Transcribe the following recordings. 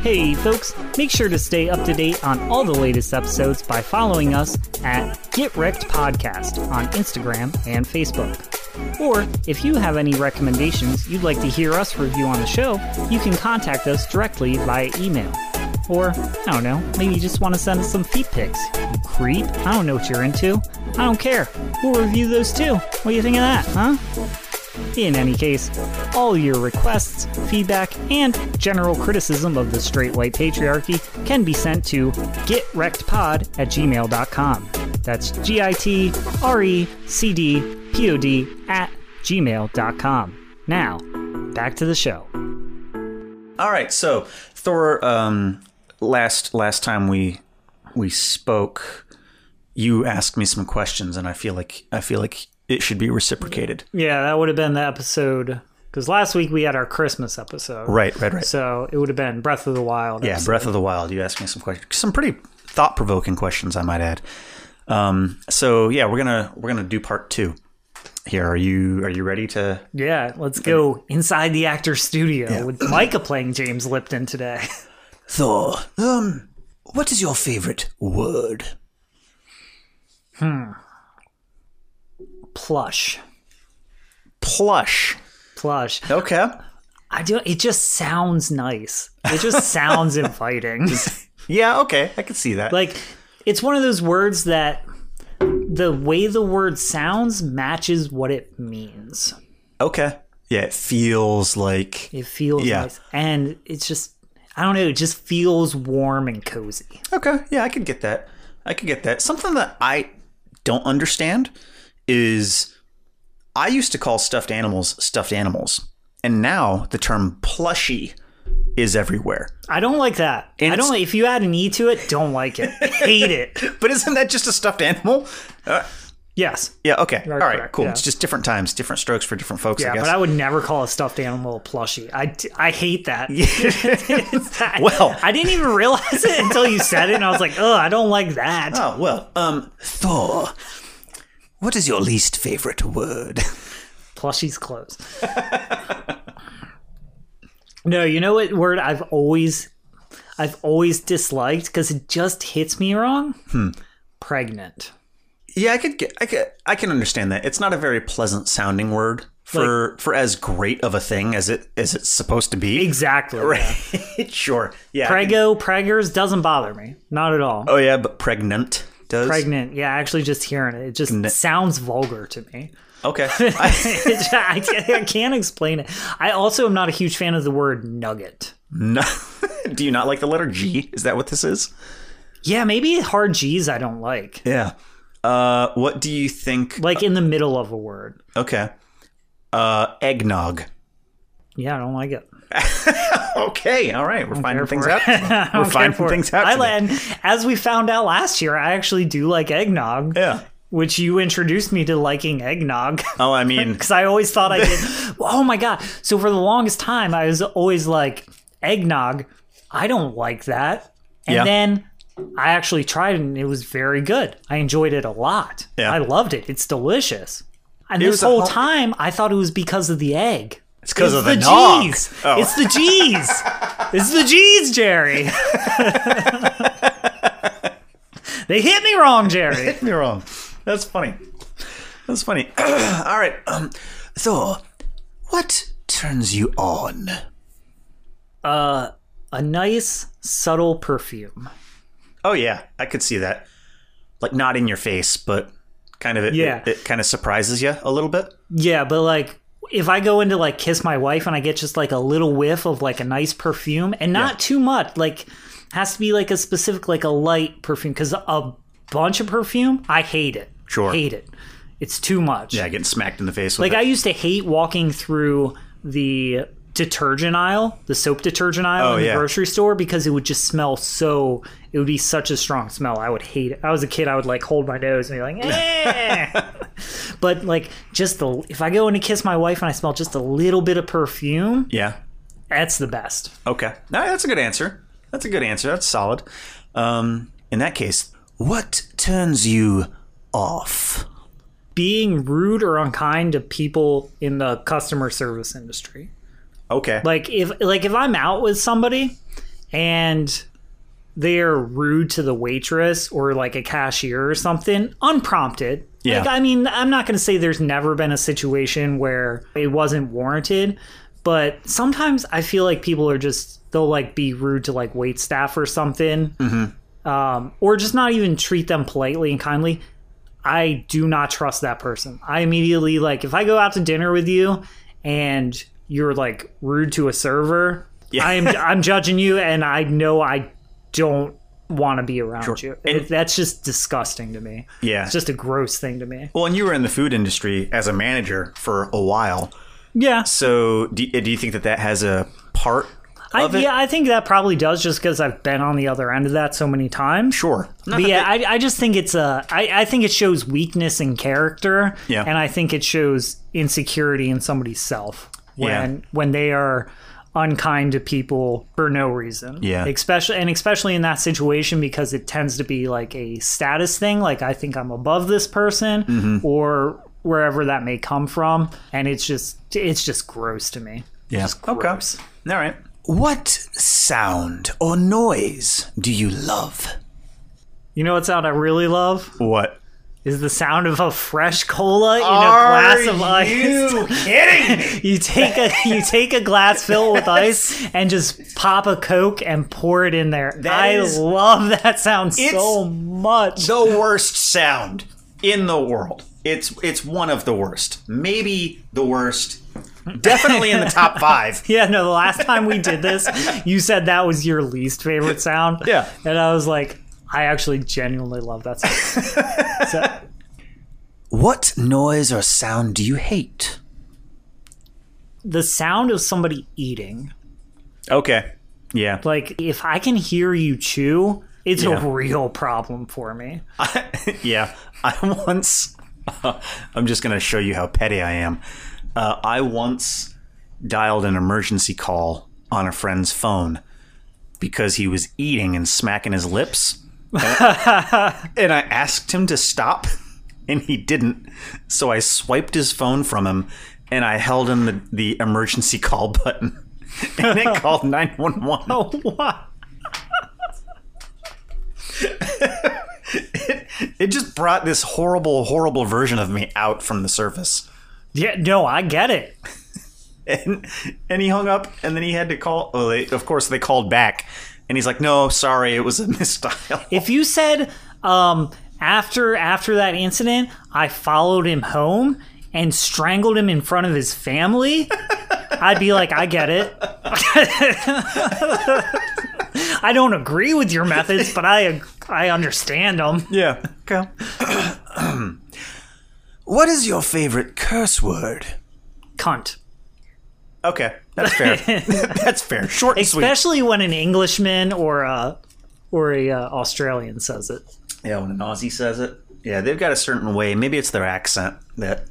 Hey folks, make sure to stay up to date on all the latest episodes by following us at Get Wrecked Podcast on Instagram and Facebook. Or if you have any recommendations you'd like to hear us review on the show, you can contact us directly via email. Or, I don't know, maybe you just want to send us some feet pics. You creep. I don't know what you're into. I don't care. We'll review those too. What do you think of that, huh? In any case, all your requests, feedback, and general criticism of the straight white patriarchy can be sent to getrectpod at gmail.com. That's G I T R E C D P O D at gmail.com. Now, back to the show. All right, so Thor, um, last last time we we spoke, you asked me some questions, and I feel like I feel like it should be reciprocated. Yeah, that would have been the episode. Because last week we had our Christmas episode. Right, right, right. So it would have been Breath of the Wild. Yeah, episode. Breath of the Wild. You asked me some questions, some pretty thought provoking questions, I might add. Um, so yeah, we're gonna we're gonna do part two. Here, are you are you ready to? Yeah, let's go inside the actor studio with Micah playing James Lipton today. Thor, um, what is your favorite word? Plush. Plush. Plush. Okay. I do it just sounds nice. It just sounds inviting. Yeah. Okay. I can see that. like it's one of those words that the way the word sounds matches what it means. okay. Yeah. It feels like. It feels Yeah. nice. And it's just I don't know, it just feels warm and cozy. Okay. Yeah, I could get that. I could get that. Something that I don't understand is I used to call stuffed animals stuffed animals, and now the term plushie is everywhere. I don't like that. And I don't like if you add an E to it, don't like it. Hate it. But isn't that just a stuffed animal? Uh, Yes. yeah. Okay. All right. correct, Cool. yeah. It's just different times, different strokes for different folks. I Yeah, guess. but I would never call a stuffed animal a plushie. I, I hate that. I- Well- I didn't even realize it until you said it, and I was like, oh, I don't like that. oh well. Um, Thor. What is your least favorite word? Plushie's close. no, you know what word I've always, I've always disliked because it just hits me wrong. Hmm. Pregnant. Yeah, I could get, I could, I can understand that. It's not a very pleasant sounding word for for as great of a thing as it as it's supposed to be. Exactly. yeah. sure. Yeah. Prego, preggers doesn't bother me. Not at all. oh yeah, but pregnant does. Pregnant. Yeah, actually, just hearing it, it just sounds vulgar to me. Okay. I, I, can't, I can't explain it. I also am not a huge fan of the word nugget. no. Do you not like the letter G? Is that what this is? Yeah, maybe hard G's I don't like. Yeah. Uh, what do you think? Like in the middle of a word. Okay. Uh, eggnog. Yeah, I don't like it. Okay. All right. We're finding things out. We're finding things out. I and as we found out last year, I actually do like eggnog. Yeah. Which you introduced me to liking eggnog. Oh, I mean, Because I always thought I did. oh my god! So for the longest time, I was always like eggnog. I don't like that. And Yeah. then I actually tried it, and it was very good. I enjoyed it a lot. Yeah. I loved it. It's delicious. And It this was a whole whole- time, I thought it was because of the egg. It's because of the, the. G's. Oh. It's the G's. it's the G's, Jerry. they hit me wrong, Jerry. They hit me wrong. That's funny. That's funny. All right. Um, Thor, what turns you on? Uh, A nice, subtle perfume. Oh yeah, I could see that. Like not in your face, but kind of it, Yeah. it, it kind of surprises you a little bit. Yeah, but like if I go into like kiss my wife and I get just like a little whiff of like a nice perfume and not Yeah. too much, like has to be like a specific like a light perfume because a bunch of perfume I hate it. Sure. hate it. It's too much. Yeah, getting smacked in the face. With Like it. I used to hate walking through the detergent aisle, the soap detergent aisle Oh, in the yeah. grocery store because it would just smell so it would be such a strong smell. I would hate it. I was a kid, I would like hold my nose and be like, eh. but like just the if I go in to kiss my wife and I smell just a little bit of perfume, yeah. that's the best. Okay. No, that's a good answer. That's a good answer. That's solid. Um, in that case, what turns you off? Being rude or unkind to people in the customer service industry. Okay. Like if like if I'm out with somebody and they're rude to the waitress or like a cashier or something, unprompted. Yeah. Like I mean, I'm not going to say there's never been a situation where it wasn't warranted, but sometimes I feel like people are just they'll like be rude to like wait staff or something, um, or just not even treat them politely and kindly. I do not trust that person. I immediately like if I go out to dinner with you and you're like rude to a server, Yeah. I'm I'm judging you and I know I don't want to be around you. And- that's just disgusting to me. Yeah. It's just a gross thing to me. well, and you were in the food industry as a manager for a while. Yeah. So do, eh, do you think that that has a part I, it? yeah, I think that probably does just because I've been on the other end of that so many times. Sure. But yeah, I, I just think it's a. I, I think it shows weakness in character. Yeah. And I think it shows insecurity in somebody's self when Yeah. when they are unkind to people for no reason. Yeah. Especially and especially in that situation because it tends to be like a status thing. Like I think I'm above this person Mm-hmm. or wherever that may come from, and it's just it's just gross to me. Yeah. Just gross. All right. What sound or noise do you love? You know what sound I really love What? Is the sound of a fresh cola in a glass of ice. you kidding? You take a you take a glass filled with ice and just pop a coke and pour it in there. That I is- love that sound It's so much. the worst sound in the world. It's it's one of the worst. Maybe the worst. Definitely in the top five. yeah, no, the last time we did this, you said that was your least favorite sound. Yeah. And I was like, I actually genuinely love that song. So, What noise or sound do you hate? the sound of somebody eating. Okay. Yeah. Like if I can hear you chew, it's Yeah. a real problem for me. yeah. I once. I'm just going to show you how petty I am. Uh, I once dialed an emergency call on a friend's phone because he was eating and smacking his lips. and I asked him to stop, and he didn't. So I swiped his phone from him and I held him the, the emergency call button. And it called 911. Oh, what? It just brought this horrible, horrible version of me out from the surface. Yeah, no, I get it. and and he hung up and then he had to call oh they, of course they called back and he's like no sorry it was a misdial If you said um, after after that incident, I followed him home and strangled him in front of his family, I'd be like, I get it. I don't agree with your methods, but I I understand them. yeah okay what is your favorite curse word Cunt. Okay that's fair that's fair short and sweet Especially when an Englishman or a or a uh, Australian says it. yeah when an aussie says it yeah they've got a certain way maybe it's their accent that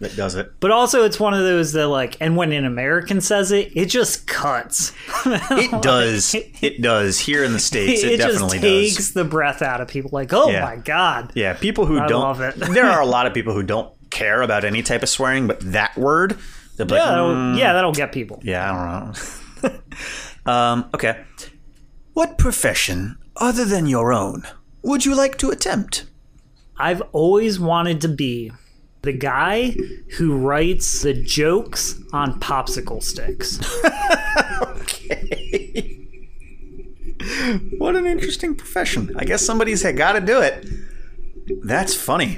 that does it But also, it's one of those that like, and when an American says it, it just cuts. it does it does here in the states it, definitely does. it just definitely takes does the breath out of people. Like, oh Yeah. my god. Yeah, people who I don't. love it. there are a lot of people who don't care about any type of swearing, but that word, they're like, Yeah, that'll, "Mm, yeah, that'll get people. yeah, I don't know. um, okay. What profession, other than your own, would you like to attempt? I've always wanted to be the guy who writes the jokes on popsicle sticks. Okay. What an interesting profession. I guess somebody's got to do it. That's funny.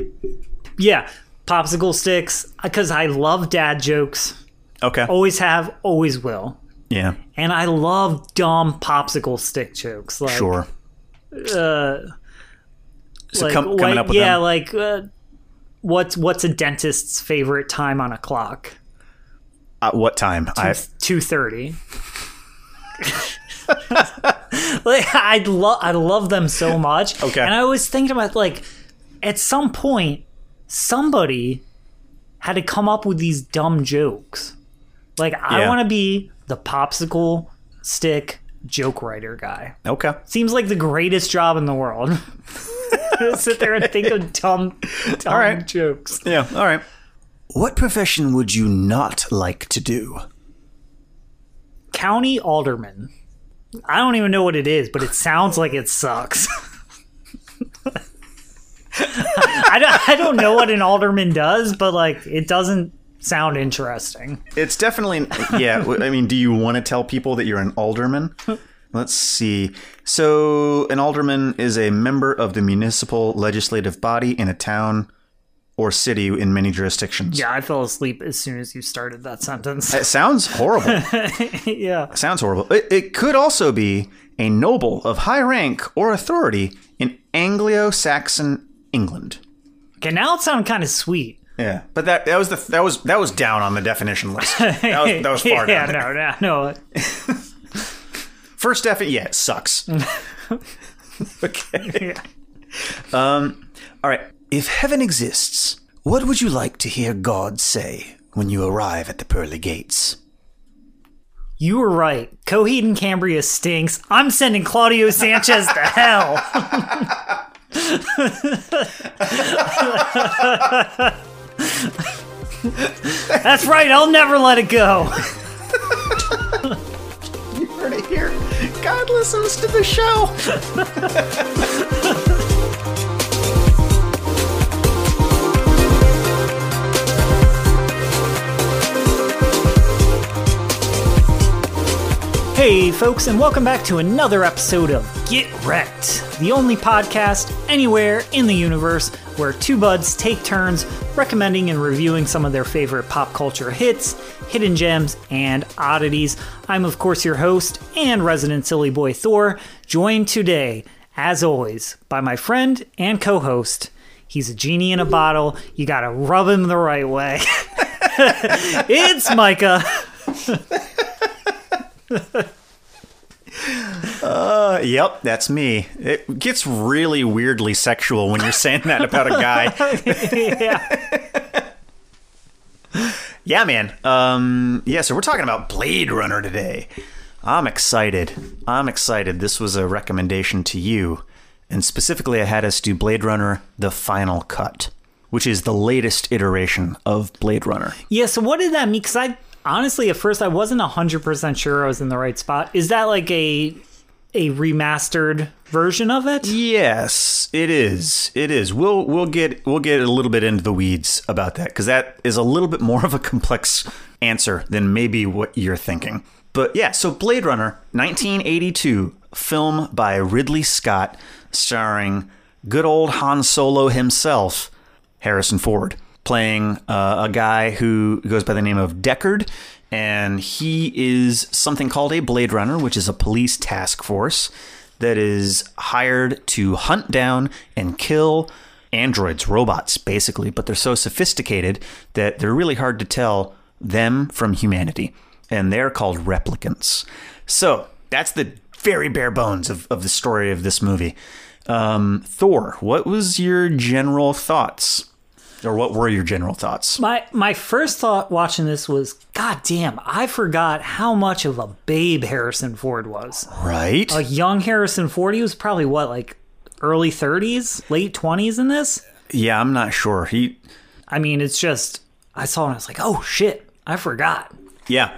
yeah, popsicle sticks because I love dad jokes. Okay. Always have, always will. Yeah. And I love dumb popsicle stick jokes. Like, Sure. Uh, So like, com- coming like- up with yeah, them. like uh, what's what's a dentist's favorite time on a clock? Uh, what time? Two thirty. like I love I love them so much. Okay. and I was thinking about like at some point somebody had to come up with these dumb jokes. Like I Yeah. want to be the popsicle stick joke writer guy. okay. Seems like the greatest job in the world. Sit there and think of dumb, dumb All right. jokes. Yeah. All right. What profession would you not like to do? County Alderman. I don't even know what it is, but it sounds like it sucks. I, don't, I don't know what an alderman does, but like it doesn't sound interesting. It's definitely yeah. I mean, do you want to tell people that you're an alderman? Let's see. So, an alderman is a member of the municipal legislative body in a town or city in many jurisdictions. Yeah, I fell asleep as soon as you started that sentence. It sounds horrible. yeah. sounds horrible. It, it could also be a noble of high rank or authority in Anglo-Saxon England. Okay, now it sounded kind of sweet. Yeah, but that that was the that was that was down on the definition list. That was, that was far yeah, down. there. no, no, no. First F, yeah, it sucks. okay. Yeah. Um. All right. If heaven exists, what would you like to hear God say when you arrive at the pearly gates? You were right. Coheed and Cambria stinks. I'm sending Claudio Sanchez to hell. That's right. I'll never let it go. You heard it here. God listens to the show. Hey, folks, and welcome back to another episode of Get Wrecked, the only podcast anywhere in the universe where two buds take turns recommending and reviewing some of their favorite pop culture hits, hidden gems, and oddities. I'm, of course, your host and resident silly boy Thor, joined today, as always, by my friend and co host. He's a genie in a bottle. You gotta rub him the right way. it's Micah. Uh, yep, that's me. It gets really weirdly sexual when you're saying that about a guy. yeah. Yeah, man. Um, yeah, so we're talking about Blade Runner today. I'm excited. I'm excited. This was a recommendation to you. And specifically, I had us do Blade Runner The Final Cut, which is the latest iteration of Blade Runner. Yeah, so what did that mean? Because I honestly, at first, I wasn't 100% sure I was in the right spot. Is that like a a remastered version of it? Yes, it is. It is. We'll we'll get we'll get a little bit into the weeds about that because that is a little bit more of a complex answer than maybe what you're thinking. But yeah, so Blade Runner, 1982, film by Ridley Scott, starring good old Han Solo himself, Harrison Ford, playing uh, a guy who goes by the name of Deckard, and he is something called a Blade Runner, which is a police task force that is hired to hunt down and kill androids, robots, basically, but they're so sophisticated that they're really hard to tell them from humanity. And they're called replicants. So that's the very bare bones of, of the story of this movie. Um, Thor, what was your general thoughts? Or what were your general thoughts? My my first thought watching this was, God damn, I forgot how much of a babe Harrison Ford was. Right? A young Harrison Ford, he was probably what, like early 30s, late 20s in this? yeah, I'm not sure. He, I mean, it's just, I saw and I was like, oh shit, I forgot. yeah,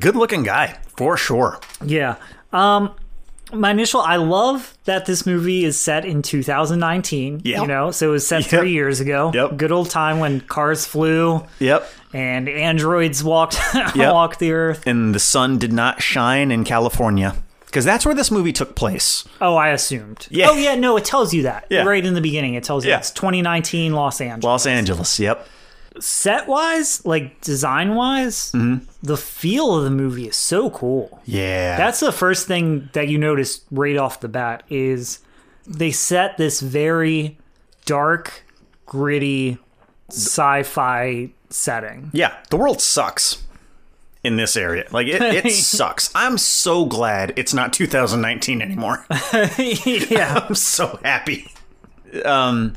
good looking guy for sure. Yeah. Um my initial I love that this movie is set in 2019. Yeah. You know, so it was set Yep. three years ago. Yep. Good old time when cars flew Yep. and androids walked walked the earth. And the sun did not shine in California because that's where this movie took place. Oh, I assumed. Yeah. Oh yeah, no, it tells you that. Yeah. Right in the beginning. It tells you Yeah. it's 2019 Los Angeles. Los Angeles. Yep. Set wise, like design wise, Mm-hmm. the feel of the movie is so cool. Yeah. That's the first thing that you notice right off the bat is they set this very dark, gritty sci-fi setting. yeah. The world sucks in this area. Like it, it sucks. I'm so glad it's not 2019 anymore. yeah. I'm so happy. Um,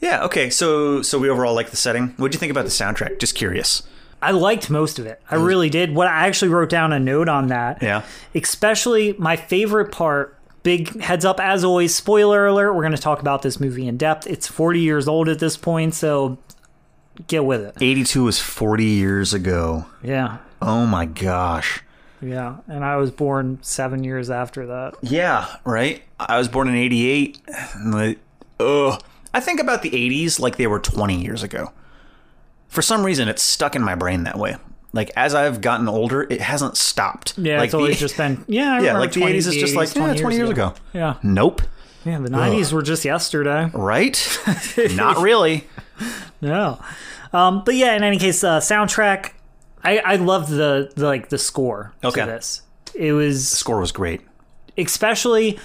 yeah. Okay. So so we overall like the setting. What do you think about the soundtrack? Just curious. I liked most of it. I mm. really did. What I actually wrote down a note on that. Yeah. Especially my favorite part. Big heads up, as always. Spoiler alert: We're going to talk about this movie in depth. It's 40 years old at this point, so get with it. 82 was 40 years ago. Yeah. Oh my gosh. Yeah, and I was born seven years after that. Yeah, right. I was born in '88. Ugh. I think about the '80s like they were 20 years ago. For some reason, it's stuck in my brain that way. Like as I've gotten older, it hasn't stopped. Yeah, like it's always the, just been yeah. I yeah, like the 20 '80s is just like yeah, 20 years ago. Yeah, Nope. yeah. The '90s were just yesterday. Right? Not really. No, um, but yeah. In any case, uh, soundtrack. I I loved the, the like the score Okay. to this. It was Score was great. especially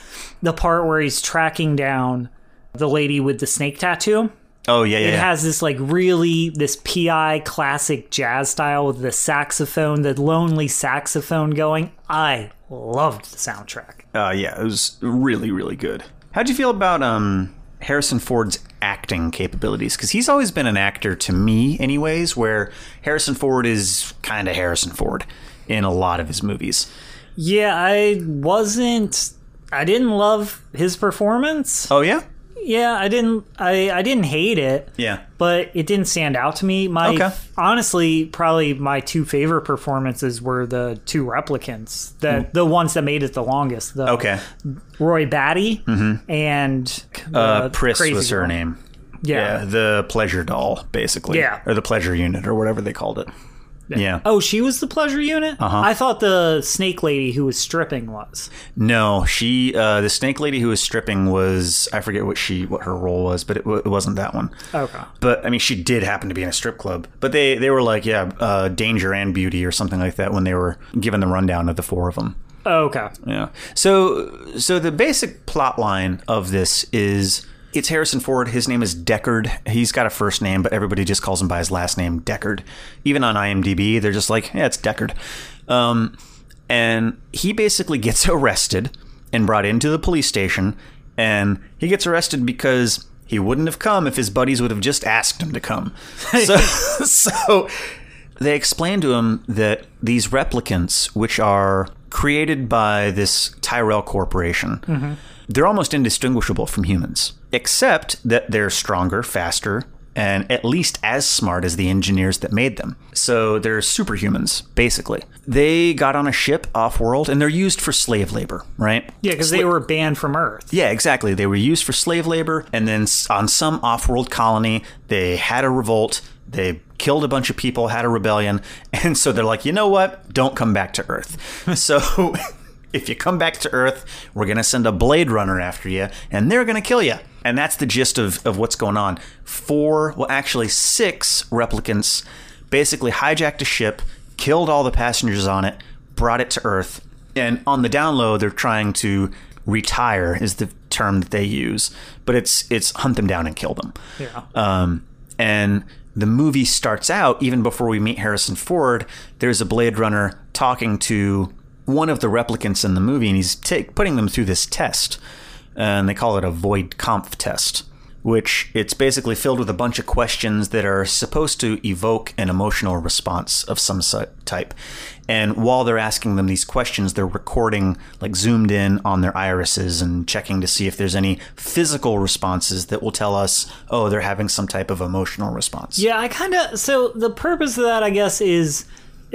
the part where he's tracking down the lady with the snake tattoo. Oh yeah, yeah. It yeah. has this like really this PI classic jazz style with the saxophone, the lonely saxophone going. I loved the soundtrack. Uh, yeah, it was really, really good. How'd you feel about um, Harrison Ford's acting capabilities? Because he's always been an actor to me, anyways, where Harrison Ford is kind of Harrison Ford in a lot of his movies. Yeah, I wasn't I didn't love his performance. Oh yeah, Yeah, I didn't I I didn't hate it. yeah. but it didn't stand out to me. My Okay. honestly, probably my two favorite performances were the two replicants, the the ones that made it the longest. The. Okay, Roy Batty and the uh, Pris was her girl. name. Yeah. the pleasure doll, basically. Yeah. or the pleasure unit, or whatever they called it. Yeah. Oh, she was the pleasure unit. Uh-huh. I thought the snake lady who was stripping was. No, she, uh, the snake lady who was stripping was I forget what she what her role was, but it, w- it wasn't that one. Okay. But I mean, she did happen to be in a strip club. But they they were like, yeah, uh, danger and beauty or something like that when they were given the rundown of the four of them. Okay. Yeah. So so the basic plot line of this is it's Harrison Ford. His name is Deckard. He's got a first name, but everybody just calls him by his last name, Deckard. Even on IMDb, they're just like, yeah, it's Deckard. Um, and he basically gets arrested and brought into the police station, and he gets arrested because he wouldn't have come if his buddies would have just asked him to come. So, so they explain to him that these replicants, which are created by this Tyrell Corporation, they're almost indistinguishable from humans, except that they're stronger, faster, and at least as smart as the engineers that made them. So they're superhumans, basically. They got on a ship off world and they're used for slave labor, right? Yeah, because they were banned from Earth. Yeah, exactly. They were used for slave labor, and then on some off-world colony, they had a revolt. They killed a bunch of people, had a rebellion, and so they're like, you know what? Don't come back to Earth. so if you come back to Earth, we're gonna send a Blade Runner after you, and they're gonna kill you. And that's the gist of, of what's going on. Four, well, actually six replicants basically hijacked a ship, killed all the passengers on it, brought it to Earth, and on the down low, they're trying to retire is the term that they use, but it's it's hunt them down and kill them. Yeah. Um, and the movie starts out even before we meet Harrison Ford. There's a Blade Runner talking to one of the replicants in the movie, and he's take, putting them through this test, and they call it a Voight-Kampff test. Which it's basically filled with a bunch of questions that are supposed to evoke an emotional response of some type. And while they're asking them these questions, they're recording, like zoomed in on their irises and checking to see if there's any physical responses that will tell us, oh, they're having some type of emotional response. Yeah, I kind of. So the purpose of that, I guess, is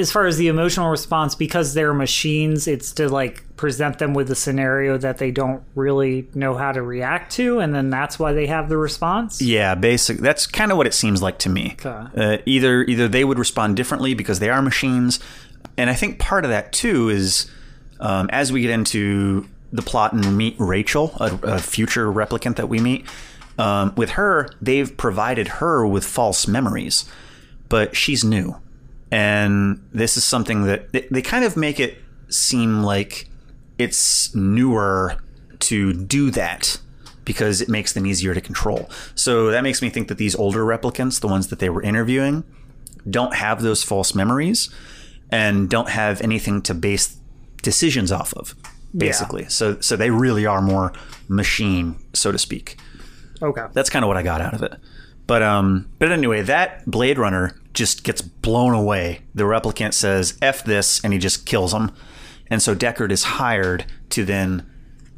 as far as the emotional response, because they're machines, it's to like present them with a scenario that they don't really know how to react to, and then that's why they have the response. Yeah, basic. That's kind of what it seems like to me. Okay. Uh, either either they would respond differently because they are machines, and I think part of that too is um, as we get into the plot and meet Rachael, a, a future replicant that we meet. Um, with her, they've provided her with false memories, but she's new, and this is something that they, they kind of make it seem like it's newer to do that because it makes them easier to control. So that makes me think that these older replicants, the ones that they were interviewing, don't have those false memories and don't have anything to base decisions off of basically. So so they really are more machine, so to speak. Okay. That's kind of what I got out of it. But um but anyway, that Blade Runner just gets blown away. The replicant says F this and he just kills him. And so Deckard is hired to then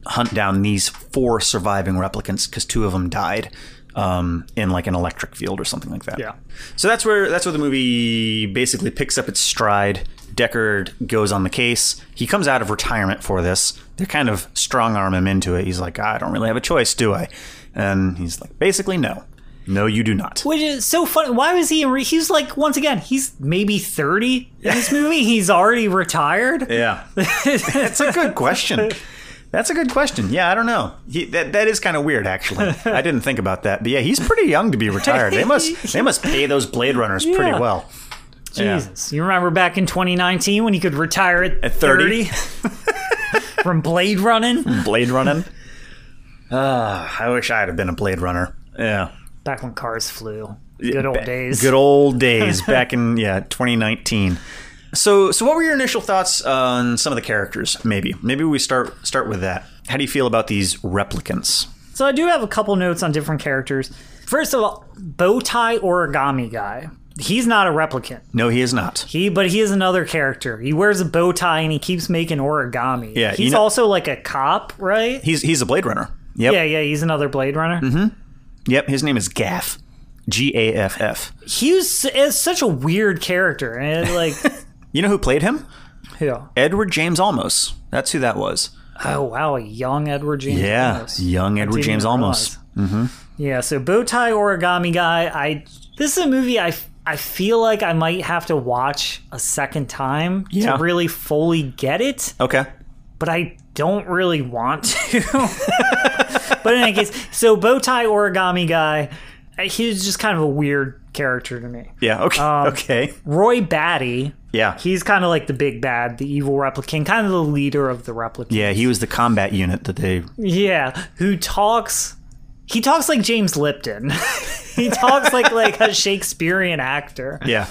hunt down these four surviving replicants because two of them died um, in like an electric field or something like that. Yeah. So that's where that's where the movie basically picks up its stride. Deckard goes on the case. He comes out of retirement for this. They kind of strong arm him into it. He's like, I don't really have a choice, do I? And he's like, basically, no. No, you do not. Which is so funny. Why was he in? Re- he's like once again, he's maybe thirty in this movie. He's already retired. Yeah. That's a good question. That's a good question. Yeah, I don't know. He, that that is kind of weird, actually. I didn't think about that, but yeah, he's pretty young to be retired. They must they must pay those Blade Runners pretty Yeah. well. Yeah. Jesus, you remember back in 2019 when he could retire at, At 30? 30? from Blade running? Blade running. Ah, I wish I'd have been a Blade Runner. Yeah. Back when cars flew. Good old Ba- days. Good old days back in yeah 2019. So so what were your initial thoughts on some of the characters? Maybe maybe we start start with that. How do you feel about these replicants? So I do have a couple notes on different characters. First of all, Bowtie Origami Guy. He's not a replicant. No, he is not. He, but he is another character. He wears a bow tie and he keeps making origami. Yeah, he's you know- also like a cop, right? He's he's a Blade Runner. Yep. Yeah, yeah, he's another Blade Runner. Mm-hmm. Yep. His name is Gaff. G A F F. He was is such a weird character, and like, You know who played him? yeah. Edward James Olmos. That's who that was. Oh wow, young Edward James. Yeah, Olmos. young Edward James even Olmos. Mm-hmm. Yeah, so Bowtie Origami Guy. I this is a movie I I feel like I might have to watch a second time Yeah. to really fully get it, Okay. but I don't really want to. but in any case, so Bowtie Origami Guy, he's just kind of a weird character to me. Yeah. Okay. Um, okay. Roy Batty, Yeah. he's kind of like the big bad, the evil replicant, kind of the leader of the replicants. Yeah. He was the combat unit that they. Yeah, who talks? He talks like James Lipton. he talks like like a Shakespearean actor. Yeah.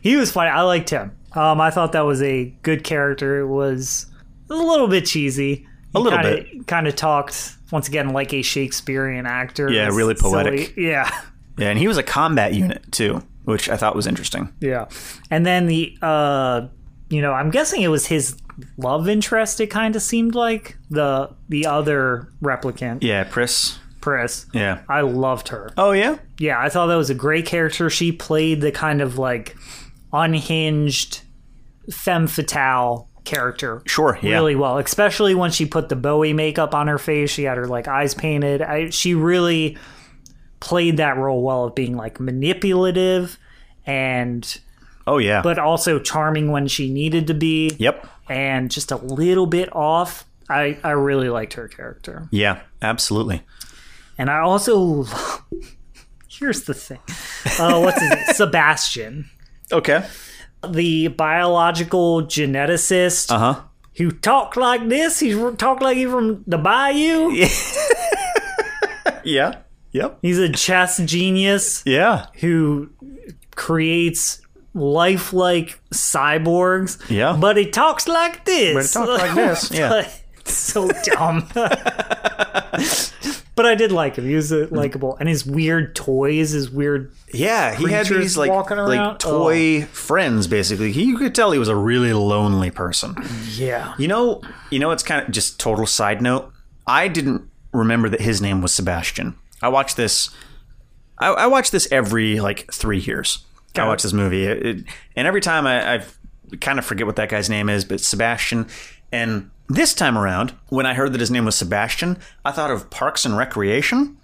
He was funny. I liked him. Um, I thought that was a good character. It was a little bit cheesy. A little kinda, bit. Kind of talked once again like a Shakespearean actor. Yeah, really poetic. silly. Yeah, Yeah. And he was a combat unit too, which I thought was interesting. yeah. And then the uh, you know, I'm guessing it was his love interest. It kind of seemed like the the other replicant, Yeah. Pris. Pris. Yeah. I loved her. Oh yeah. Yeah, I thought that was a great character. She played the kind of like unhinged femme fatale character Sure. Yeah. really well, especially when she put the Bowie makeup on her face. She had her like eyes painted. I, she really played that role well of being like manipulative and Oh yeah. but also charming when she needed to be yep. and just a little bit off. I, I really liked her character. Yeah. Absolutely. And I also here's the thing. Uh, what's his name? Sebastian. Okay. The biological geneticist Uh huh. who talked like this. He's talked like he's from the bayou. Yeah. Yep. He's a chess genius Yeah. who creates lifelike cyborgs. Yeah. But he talks like this. But he talks like this, yeah. It's so dumb. but I did like him. He was uh, likable. And his weird toys, his weird. Yeah, he had these like walking around. like toy friends. Basically, he, you could tell he was a really lonely person. Yeah. You know, you know, it's kind of just total side note. I didn't remember that his name was Sebastian. I watched this. I, I watch this every like three years. I watch this movie, It- it- and every time I, I kind of forget what that guy's name is, but Sebastian. And this time around, when I heard that his name was Sebastian, I thought of Parks and Recreation,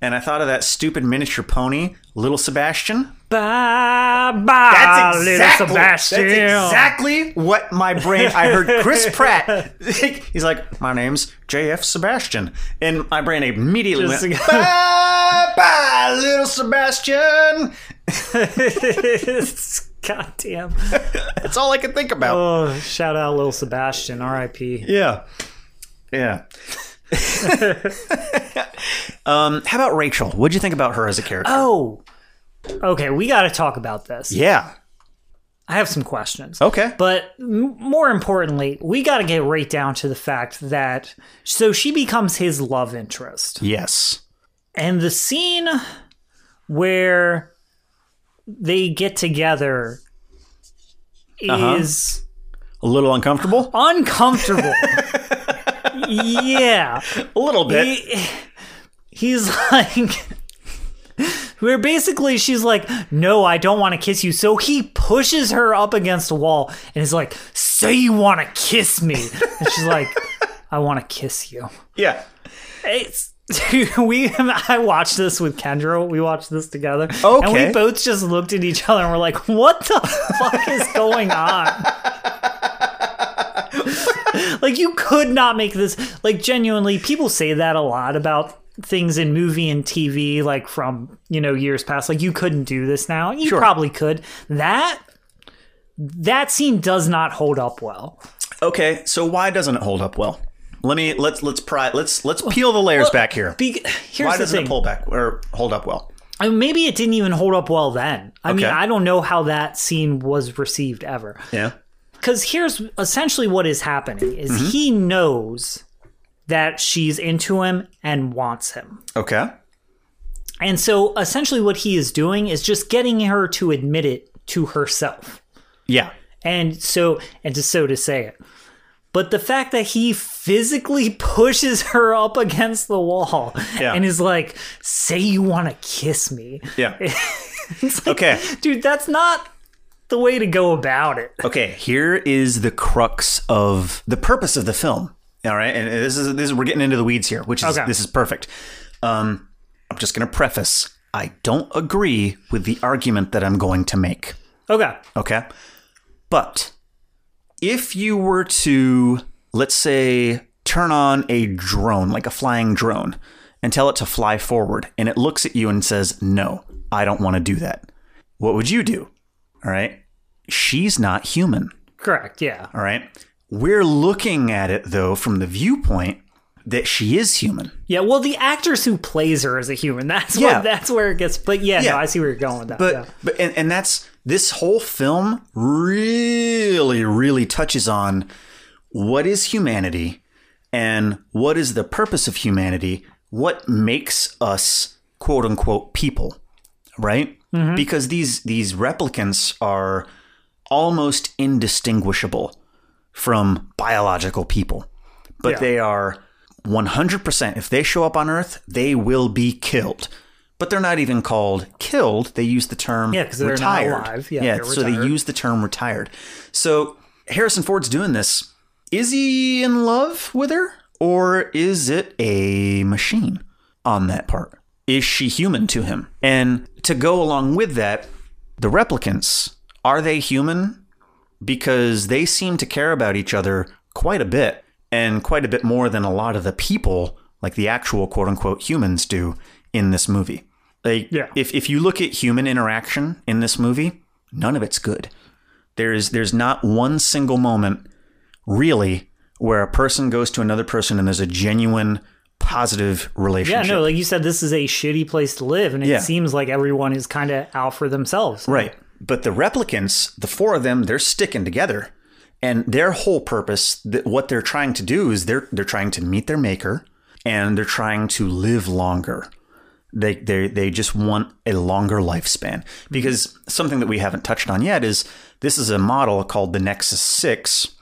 and I thought of that stupid miniature pony, Little Sebastian. Bye bye, That's little exactly, Sebastian. That's exactly what my brain. I heard Chris Pratt. He's like, "My name's J.F. Sebastian," and my brain immediately Just went, "Bye, bye, little Sebastian." God damn. That's all I can think about. Oh, shout out little Sebastian, R.I.P. Yeah, yeah. um, how about Rachael? What'd you think about her as a character? Oh, okay. We got to talk about this. yeah. I have some questions. Okay. But m- more importantly, we got to get right down to the fact that so she becomes his love interest. Yes. And the scene where they get together Uh-huh. is A little uncomfortable. uncomfortable. yeah. A little bit. He, he's like where basically she's like, "No, I don't want to kiss you." So he pushes her up against a wall and is like, "Say you want to kiss me," and she's like, "I want to kiss you." Yeah. It's. We I watched this with Kendra. We watched this together, and we both just looked at each other and we're like, "What the fuck is going on?" like you could not make this like genuinely people say that a lot about things in movie and TV like from you know years past like you couldn't do this now you Sure. probably could that that scene does not hold up well Okay, so why doesn't it hold up well? Let me let's let's pry let's let's peel the layers back here. Be- here's Why doesn't thing it pull back or hold up well? I mean, maybe it didn't even hold up well then I mean I don't know how that scene was received ever Yeah. because here's essentially what is happening is Mm-hmm. he knows that she's into him and wants him Okay. And so essentially what he is doing is just getting her to admit it to herself. Yeah. And so and just so to say it. But the fact that he physically pushes her up against the wall Yeah. and is like, say you want to kiss me. Yeah. It's like, Okay. Dude, that's not the way to go about it. Okay, here is the crux of the purpose of the film. All right, and this is this is we're getting into the weeds here, which is Okay. this is perfect. Um, I'm just going to preface: I don't agree with the argument that I'm going to make. Okay. Okay, but if you were to let's say turn on a drone, like a flying drone, and tell it to fly forward, and it looks at you and says, "No, I don't want to do that," what would you do? All right, she's not human. Correct. Yeah. All right. We're looking at it though from the viewpoint that she is human. Yeah. Well, the actress who plays her is a human. That's Yeah. what that's where it gets. But yeah, Yeah. no, I see where you're going with that. But yeah. but and, and that's this whole film really really touches on what is humanity and what is the purpose of humanity, what makes us quote unquote people, right? Mm-hmm. Because these these replicants are almost indistinguishable from biological people. But Yeah. they are 100% if they show up on earth, they will be killed. But they're not even called killed. They use the term Yeah, they're not retired. alive. Yeah, they're so retired. they use the term retired. So Harrison Ford's doing this. Is he in love with her or is it a machine on that part? Is she human to him? And to go along with that, the replicants, are they human? Because they seem to care about each other quite a bit and quite a bit more than a lot of the people, like the actual quote unquote humans, do in this movie. Like, Yeah. if, if you look at human interaction in this movie, none of it's good. There's there's not one single moment really where a person goes to another person and there's a genuine positive relationship. Yeah, no, like you said, this is a shitty place to live, and it Yeah. seems like everyone is kind of out for themselves. Right. But the replicants, the four of them, they're sticking together. And their whole purpose, what they're trying to do is they're they're trying to meet their maker and they're trying to live longer. They they they just want a longer lifespan. Because something that we haven't touched on yet is this is a model called the Nexus 6.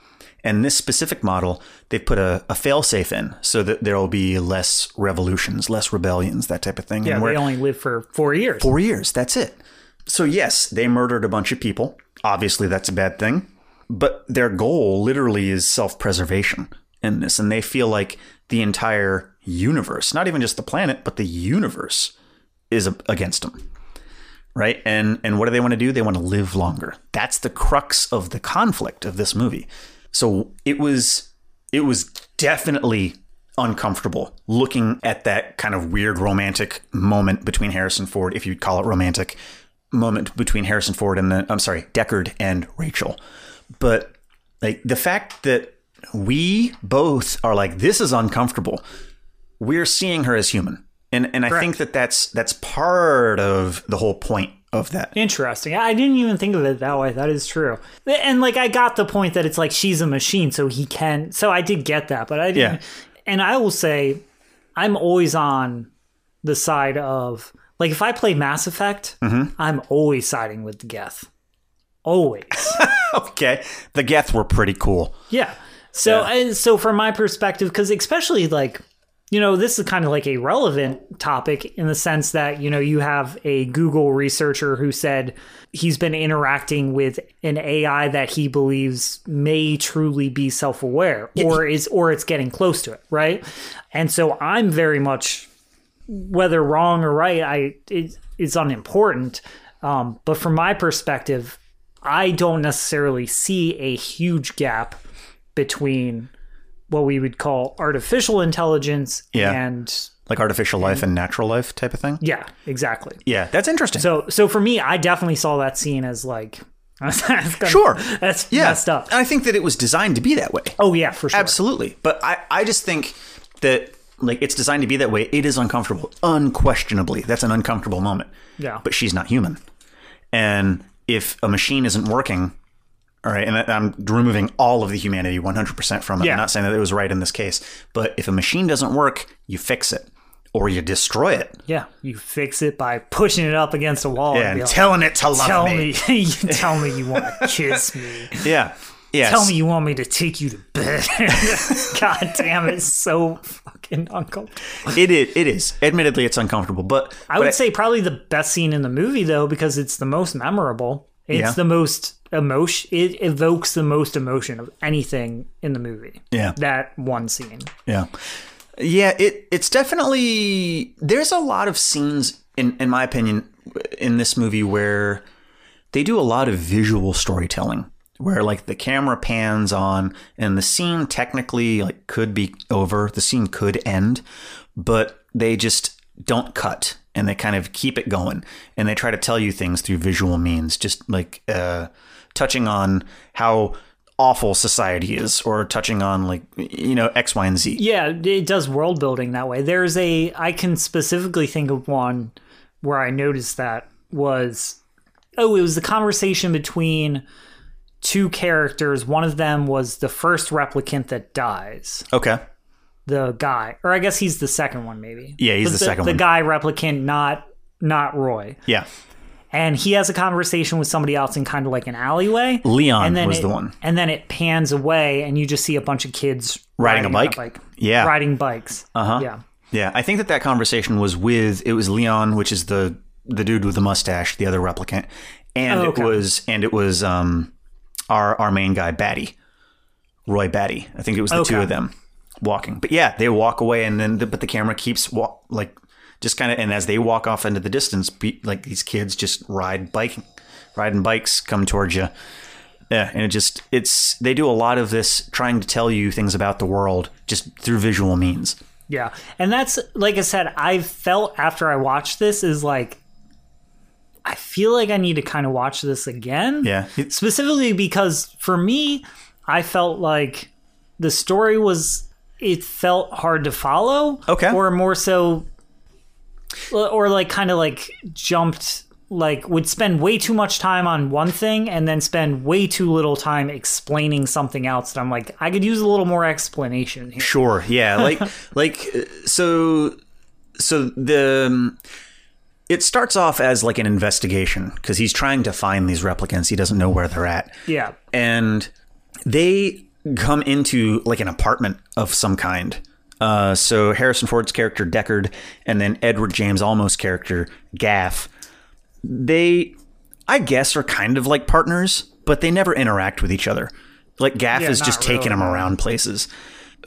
And this specific model, they've put a, a failsafe in so that there will be less revolutions, less rebellions, that type of thing. Yeah, And they only live for four years. Four years. That's it. So, yes, they murdered a bunch of people. Obviously, that's a bad thing. But their goal literally is self preservation in this. And they feel like the entire universe, not even just the planet, but the universe is against them. Right? And, and what do they want to do? They want to live longer. That's the crux of the conflict of this movie. So, it was. It was definitely uncomfortable looking at that kind of weird romantic moment between Harrison Ford, if you'd call it romantic, moment between Harrison Ford and the I'm sorry, Deckard and Rachael. But like the fact that we both are like this is uncomfortable. We're seeing her as human. And and I think that that's that's part of the whole point of that. Interesting. I didn't even think of it that way. That is true. And like I got the point that it's like she's a machine, so he can. So I did get that, but I didn't. Yeah. And I will say, I'm always on the side of like if I play Mass Effect, Mm-hmm. I'm always siding with the Geth. Always. Okay. The Geth were pretty cool. Yeah. So Yeah. and so from my perspective, because especially like you know, this is kind of like a relevant topic in the sense that, you know, you have a Google researcher who said he's been interacting with an AI that he believes may truly be self-aware or is or it's getting close to it, right? And so I'm very much whether wrong or right, I it, it's unimportant. Um, but from my perspective, I don't necessarily see a huge gap between what we would call artificial intelligence Yeah. and Like artificial life and natural life type of thing. yeah, exactly. Yeah, that's interesting. So so for me, I definitely saw that scene as like that's gonna- Sure. that's yeah, messed up. And I think that it was designed to be that way. Oh yeah, for sure. Absolutely. But I, I just think that like it's designed to be that way. It is uncomfortable. Unquestionably. That's an uncomfortable moment. Yeah. But she's not human. And if a machine isn't working, all right, and I'm removing all of the humanity 100% from it. Yeah. I'm not saying that it was right in this case, but if a machine doesn't work, you fix it or you destroy it. Yeah, you fix it by pushing it up against a wall. Yeah, and and like, telling it to love tell me. me, you tell me you want to kiss me. Yeah. Yeah. Tell me you want me to take you to bed. God damn, it's so fucking uncomfortable. It is. It is. Admittedly, it's uncomfortable, but I would say probably the best scene in the movie though, because it's the most memorable. It's Yeah. the most emotion. It evokes the most emotion of anything in the movie. Yeah. that one scene. Yeah. Yeah, it it's definitely there's a lot of scenes in in my opinion in this movie where they do a lot of visual storytelling where like the camera pans on and the scene technically like could be over, the scene could end, but they just don't cut and they kind of keep it going. And they try to tell you things through visual means just like uh touching on how awful society is or touching on like you know x y and z. Yeah, it does world building that way. There's a I can specifically think of one where I noticed that was oh, it was the conversation between two characters. One of them was the first replicant that dies. okay The guy, or I guess he's the second one, maybe. Yeah, he's But the second The one. guy replicant, not not Roy. Yeah. and he has a conversation with somebody else in kind of like an alleyway. Leon and then was it- the one. And then it pans away, and you just see a bunch of kids Riding a on bike? Yeah. riding bikes. Uh Uh-huh. Yeah, Yeah. I think that that conversation was with, it was Leon, which is the, the dude with the mustache, the other replicant. And Oh, okay. it was, and it was, um, our, our main guy, Batty, Roy Batty. I think it was the two of them walking. But yeah, they walk away and then, the, but the camera keeps like, just kind of, and as they walk off into the distance, be, like these kids just ride biking, riding bikes come towards you. Yeah, and it just it's they do a lot of this trying to tell you things about the world just through visual means. yeah, and that's like I said. I felt after I watched this is like, I feel like I need to kind of watch this again. Yeah. Specifically because for me, I felt like the story was it felt hard to follow. Okay. Or more so, or like kind of like jumped, like would spend way too much time on one thing and then spend way too little time explaining something else. That I'm like, I could use a little more explanation here. sure, yeah, like like uh, so so the um, it starts off as like an investigation because he's trying to find these replicants. He doesn't know where they're at. Yeah. and they come into like an apartment of some kind. Uh, so Harrison Ford's character Deckard, and then Edward James Olmos' character Gaff, they, I guess, are kind of like partners, but they never interact with each other. Like Gaff Yeah, is just taking really. them around places,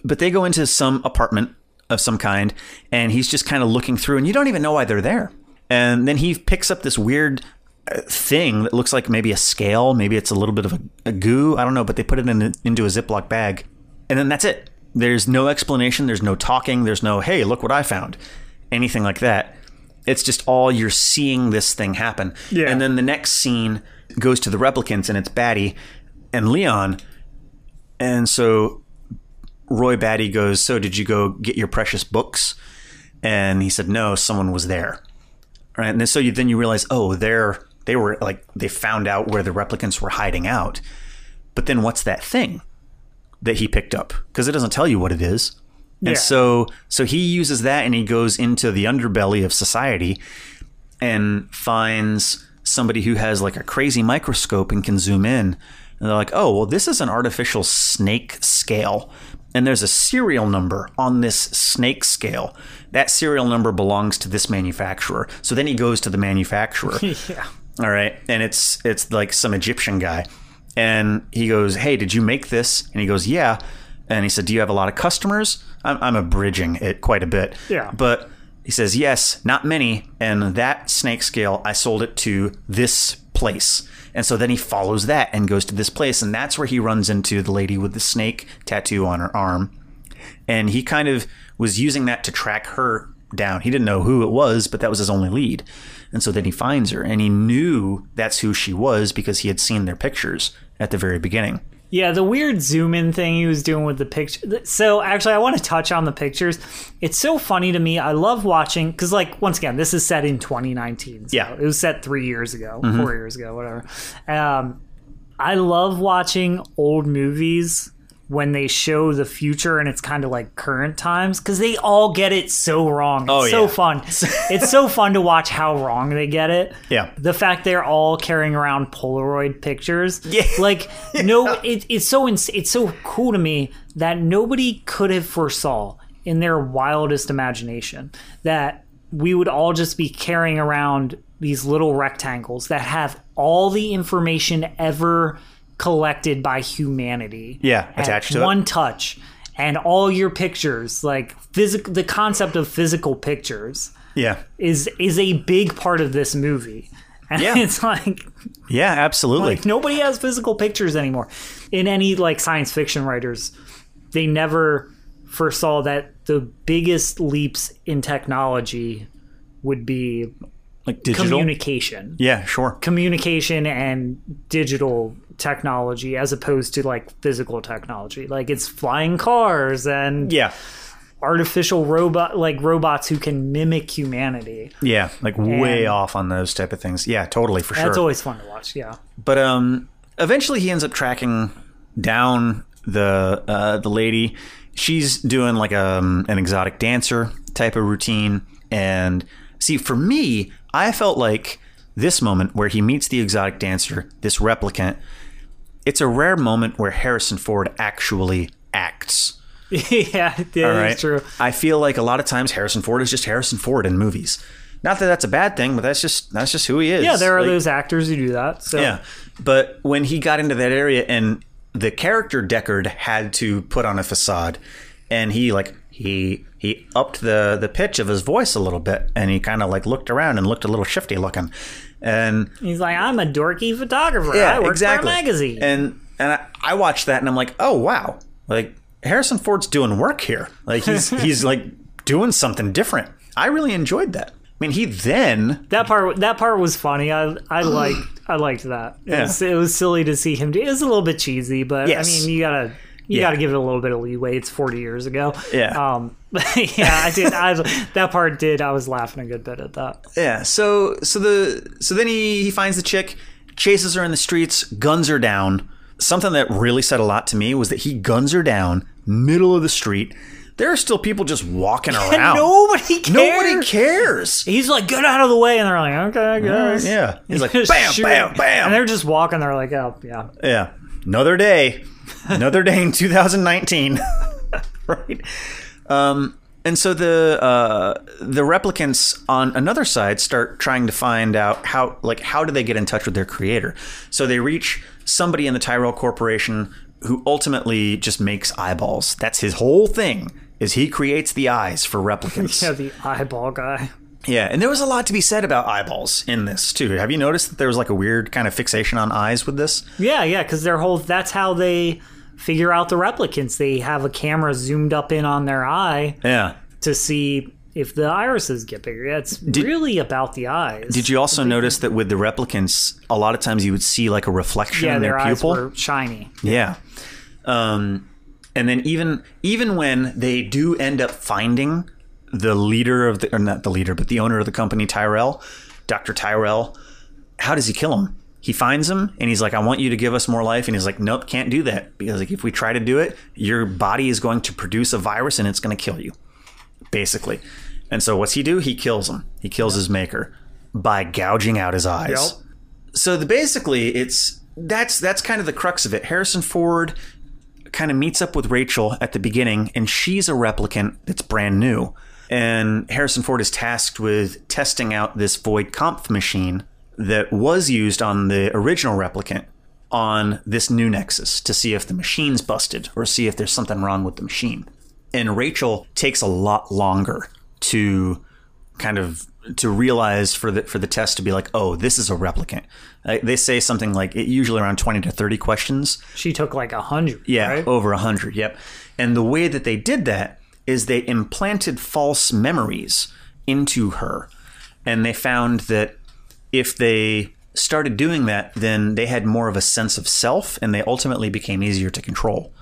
but they go into some apartment of some kind, and he's just kind of looking through, and you don't even know why they're there. And then he picks up this weird uh, thing that looks like maybe a scale, maybe it's a little bit of a, a goo, I don't know, but they put it in a, into a Ziploc bag, and then that's it. There's no explanation, there's no talking, there's no hey, look what I found, anything like that. It's just all you're seeing this thing happen. Yeah. And then the next scene goes to the replicants, and it's Batty and Leon, and so Roy Batty goes, So did you go get your precious books? And he said, No, someone was there. Right. And then, so you, then you realize, oh, they're, they were like, they found out where the replicants were hiding out. But then what's that thing that he picked up? Because it doesn't tell you what it is. And so, so he uses that and he goes into the underbelly of society and finds somebody who has like a crazy microscope and can zoom in. And they're like, oh, well, this is an artificial snake scale. And there's a serial number on this snake scale. That serial number belongs to this manufacturer. So then he goes to the manufacturer. yeah. All right, and it's it's like some Egyptian guy, and he goes, "Hey, did you make this?" And he goes, "Yeah." And he said, "Do you have a lot of customers?" I'm, I'm abridging it quite a bit. Yeah. But he says, "Yes, not many." And that snake scale, I sold it to this place. And so then he follows that and goes to this place, and that's where he runs into the lady with the snake tattoo on her arm. And he kind of was using that to track her down. He didn't know who it was, but that was his only lead. And so then he finds her, and he knew that's who she was because he had seen their pictures at the very beginning. Yeah, the weird zoom in thing he was doing with the picture. So, actually, I want to touch on the pictures. It's so funny to me. I love watching because, like, once again, this is set in 2019. So Yeah. it was set three years ago, four years ago, whatever. Um, I love watching old movies when they show the future and it's kind of like current times because they all get it so wrong. It's Oh, so yeah. fun. it's so fun to watch how wrong they get it. Yeah. The fact they're all carrying around Polaroid pictures. Yeah. Like no, it, it's so ins- it's so cool to me that nobody could have foresaw in their wildest imagination that we would all just be carrying around these little rectangles that have all the information ever collected by humanity. Yeah, attached to it. one touch, and all your pictures, like physical, the concept of physical pictures Yeah. is is a big part of this movie. And Yeah. it's like Yeah, absolutely. like nobody has physical pictures anymore. In any like science fiction writers, they never foresaw that the biggest leaps in technology would be like digital. communication. yeah, sure. Communication and digital technology as opposed to like physical technology. Like it's flying cars and Yeah. artificial robot like robots who can mimic humanity. Yeah, like way off on those type of things. Yeah, totally for That's sure. That's always fun to watch, yeah. But um, eventually he ends up tracking down the uh, the lady. She's doing like um, an exotic dancer type of routine. And see, for me, I felt like this moment where he meets the exotic dancer, this replicant. It's a rare moment where Harrison Ford actually acts. yeah, yeah, right. that's true. I feel like a lot of times Harrison Ford is just Harrison Ford in movies. Not that that's a bad thing, but that's just that's just who he is. Yeah, there are Like- those actors who do that. So yeah. But when he got into that area and the character Deckard had to put on a facade and he like he he upped the the pitch of his voice a little bit and he kind of like looked around and looked a little shifty looking. And he's like, I'm a dorky photographer. I work for a magazine. And and I, I watched that and I'm like, "Oh, wow." Like Harrison Ford's doing work here. Like he's he's like doing something different. I really enjoyed that. I mean, he then that part that part was funny. I I liked I liked that. It, Yeah. was, it was silly to see him do. It was a little bit cheesy, but Yes. I mean, you gotta you Yeah. gotta give it a little bit of leeway. It's 40 years ago. Yeah. Um. yeah, I did. I that part did. I was laughing a good bit at that. Yeah. So so the so then he he finds the chick, chases her in the streets, guns her down. Something that really said a lot to me was that he guns her down middle of the street. There are still people just walking around. Nobody cares. Nobody cares. He's like, get out of the way, and they're like, okay, I guess. Yeah. He's like bam, bam, bam. and they're just walking. They're like, oh yeah, Yeah. Another day. Another day in 2019. right. Um, and so the uh, the replicants on another side start trying to find out how like how do they get in touch with their creator. So they reach somebody in the Tyrell Corporation who ultimately just makes eyeballs. That's his whole thing. Is he creates the eyes for replicants? yeah, the eyeball guy. Yeah, and there was a lot to be said about eyeballs in this too. Have you noticed that there was like a weird kind of fixation on eyes with this? Yeah, yeah, because their whole that's how they figure out the replicants. They have a camera zoomed up in on their eye Yeah. to see if the irises get bigger. Yeah, it's really about the eyes. Did you also notice that with the replicants, a lot of times you would see like a reflection Yeah, in their, their eyes pupil? were shiny. Yeah. Um, and then even even when they do end up finding the leader of the or not the leader, but the owner of the company, Tyrell, Dr. Tyrell, how does he kill him? He finds him and he's like, I want you to give us more life. And he's like, Nope, can't do that. Because like if we try to do it, your body is going to produce a virus and it's gonna kill you. Basically. And so what's he do? He kills him. He kills his maker by gouging out his eyes Yep. so the basically it's that's that's kind of the crux of it harrison ford kind of meets up with Rachael at the beginning, and she's a replicant that's brand new. And Harrison Ford is tasked with testing out this Voight-Kampff machine that was used on the original replicant on this new Nexus to see if the machine's busted or see if there's something wrong with the machine. And Rachael takes a lot longer to kind of to realize for the for the test to be like, oh, this is a replicant. Uh, they say something like it usually around twenty to thirty questions. She took like a hundred. Yeah, right? over a hundred. Yep. And the way that they did that is they implanted false memories into her, and they found that if they started doing that, then they had more of a sense of self, and they ultimately became easier to control.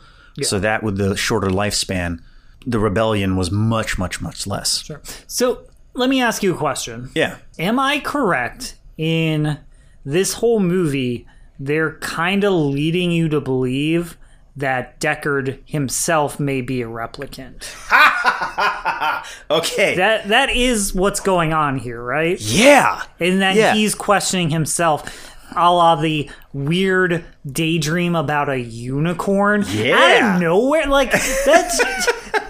So that with the shorter lifespan, the rebellion was much, much, much less. Sure. So let me ask you a question. Yeah. Am I correct in this whole movie? They're kind of leading you to believe that Deckard himself may be a replicant. Okay. That that is what's going on here, right? yeah. And then Yeah. he's questioning himself. A la the weird daydream about a unicorn. Yeah. Out of nowhere. Like, that's.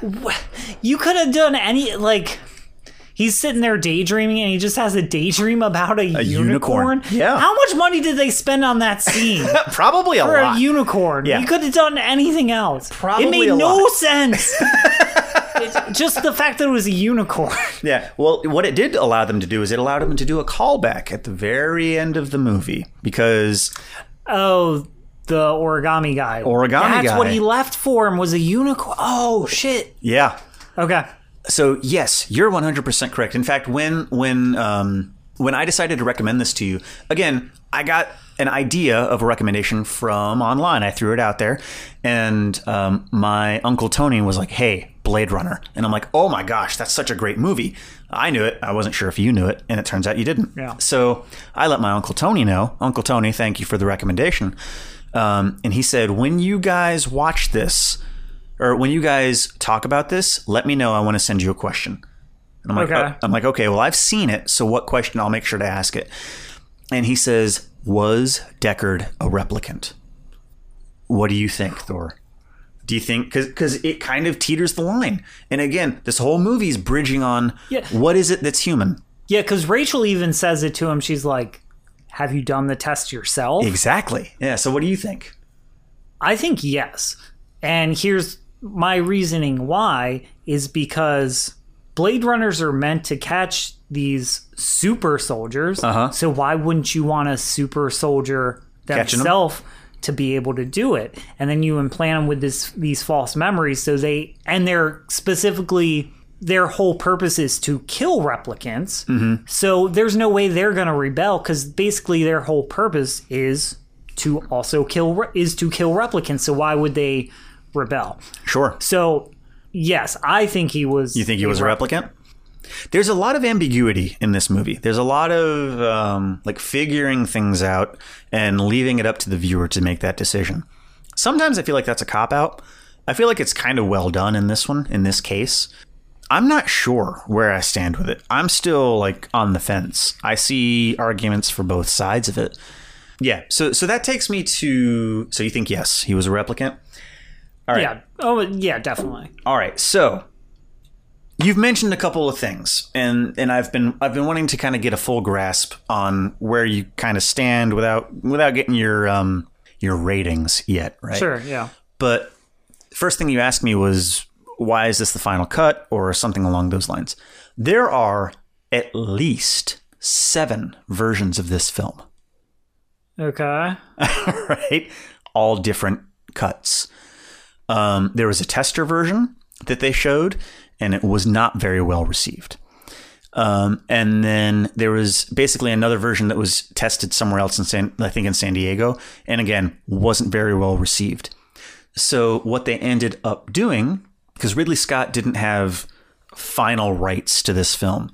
you could have done any. Like, he's sitting there daydreaming and he just has a daydream about a, unicorn. unicorn. Yeah. How much money did they spend on that scene? Probably a For lot. a unicorn. Yeah. You could have done anything else. Probably it made a no lot. sense. It's just the fact that it was a unicorn. Yeah. Well, what it did allow them to do is it allowed them to do a callback at the very end of the movie because Oh, the origami guy. Origami That's what he left for him was a unicorn. Oh shit. yeah. Okay. So yes, you're 100% correct. In fact, when when um, when I decided to recommend this to you, again, I got an idea of a recommendation from online. I threw it out there, and um, my uncle Tony was like, "Hey, Blade Runner," and I'm like, "Oh my gosh, that's such a great movie." I knew it. I wasn't sure if you knew it, and it turns out you didn't. Yeah. So I let my uncle Tony know. Uncle Tony, thank you for the recommendation. Um, and he said, when you guys watch this, or when you guys talk about this, let me know. I want to send you a question. And I'm like, Okay. "Oh," I'm like, okay, well, I've seen it, so what question? I'll make sure to ask it. And he says, was Deckard a replicant? What do you think, Thor? Do you think because it kind of teeters the line? And again, this whole movie is bridging on Yeah. what is it that's human? Yeah, because Rachael even says it to him. She's like, "Have you done the test yourself?" Exactly. Yeah. So what do you think? I think yes. And here's my reasoning why is because Blade Runners are meant to catch these super soldiers. Uh-huh. So why wouldn't you want a super soldier themselves to be able to do it? And then you implant them with this these false memories so they and they're specifically their whole purpose is to kill replicants. Mm-hmm. So there's no way they're going to rebel because basically their whole purpose is to also kill is to kill replicants. So why would they rebel? Sure. So yes, I think he was. You think he was a replicant? There's a lot of ambiguity in this movie. There's a lot of um, like figuring things out and leaving it up to the viewer to make that decision. Sometimes I feel like that's a cop out. I feel like it's kind of well done in this one, in this case. I'm not sure where I stand with it. I'm still like on the fence. I see arguments for both sides of it. Yeah, so so that takes me to so you think yes, he was a replicant? All right. Yeah. Oh yeah, definitely. All right, so you've mentioned a couple of things, and and I've been I've been wanting to kind of get a full grasp on where you kind of stand without without getting your um your ratings yet, right? Sure. Yeah. But first thing you asked me was why is this the final cut or something along those lines. There are at least seven versions of this film. Okay. right? All different cuts. Um, there was a tester version that they showed, and it was not very well received. Um, and then there was basically another version that was tested somewhere else in San, I think in San Diego, and again wasn't very well received. So what they ended up doing, because Ridley Scott didn't have final rights to this film,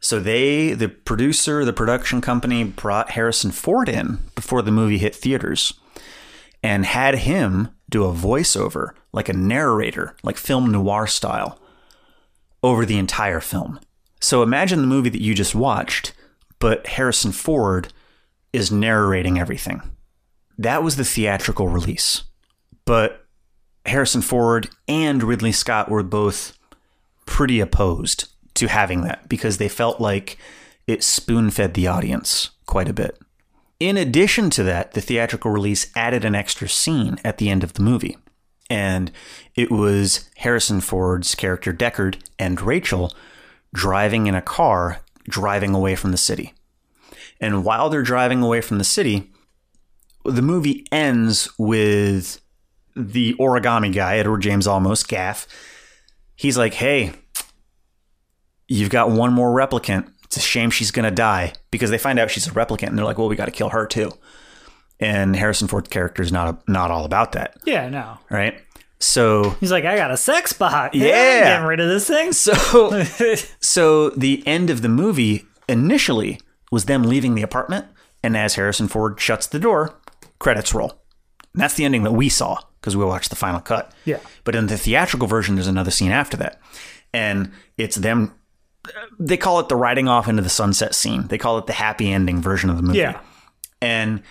so they, the producer, the production company, brought Harrison Ford in before the movie hit theaters, and had him do a voiceover, like a narrator, like film noir style, over the entire film. So imagine the movie that you just watched, but Harrison Ford is narrating everything. That was the theatrical release. But Harrison Ford and Ridley Scott were both pretty opposed to having that because they felt like it spoon fed the audience quite a bit. In addition to that, the theatrical release added an extra scene at the end of the movie. And it was Harrison Ford's character Deckard and Rachael driving in a car, driving away from the city. And while they're driving away from the city, the movie ends with the origami guy, Edward James Olmos, Gaff. He's like, hey, you've got one more replicant. It's a shame she's going to die because they find out she's a replicant and they're like, well, we got to kill her too. And Harrison Ford's character is not, not all about that, Yeah, no. right? So He's like, I got a sex bot. Yeah. I'm getting rid of this thing. So, so the end of the movie initially was them leaving the apartment, and as Harrison Ford shuts the door, credits roll. And that's the ending that we saw because we watched the final cut. Yeah. But in the theatrical version, there's another scene after that, and it's them. They call it the riding off into the sunset scene. They call it the happy ending version of the movie. yeah. and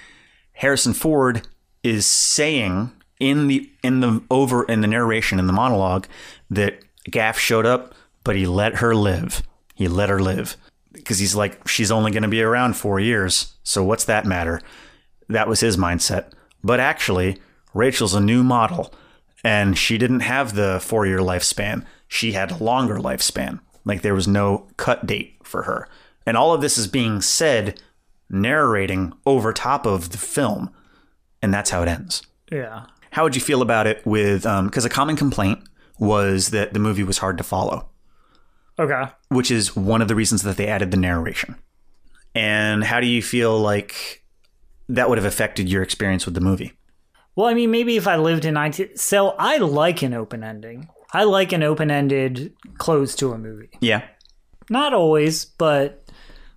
Harrison Ford is saying in the in the over in the narration in the monologue that Gaff showed up, but he let her live. He let her live because he's like she's only going to be around four years, so what's that matter? That was his mindset. But actually, Rachael's a new model, and she didn't have the four year lifespan. She had a longer lifespan. Like there was no cut date for her. And all of this is being said, narrating over top of the film. And that's how it ends. Yeah. How would you feel about it with, um, because a common complaint was that the movie was hard to follow, Okay. which is one of the reasons that they added the narration. And how do you feel like that would have affected your experience with the movie? Well, I mean, maybe if I lived in 19. So I like an open ending. I like an open ended close to a movie. Yeah. Not always, but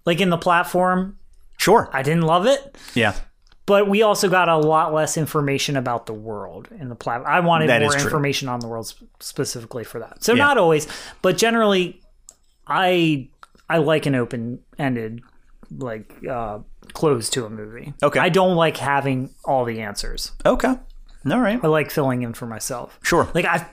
like in the platform, Sure. I didn't love it. Yeah. But we also got a lot less information about the world in the platform. I wanted That more information on the world sp- specifically for that. So Yeah. not always, but generally, I I like an open ended like uh, close to a movie. Okay. I don't like having all the answers. Okay. All right. I like filling in for myself. Sure. Like I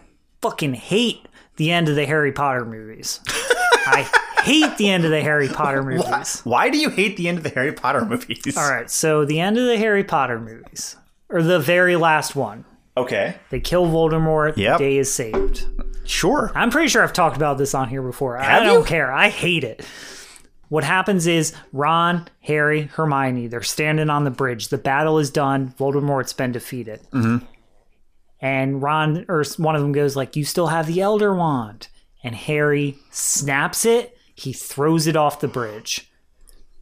fucking hate the end of the Harry Potter movies. I hate the end of the Harry Potter movies. Why do you hate the end of the Harry Potter movies? All right, so the end of the Harry Potter movies, or the very last one, Okay. they kill Voldemort. Yep. The day is saved. Sure. I'm pretty sure I've talked about this on here before. I don't you? care. I hate it. What happens is Ron, Harry, Hermione, they're standing on the bridge. The battle is done. Voldemort's been defeated. Mm-hmm. And Ron, or one of them goes like, "You still have the Elder Wand." And Harry snaps it. He throws it off the bridge.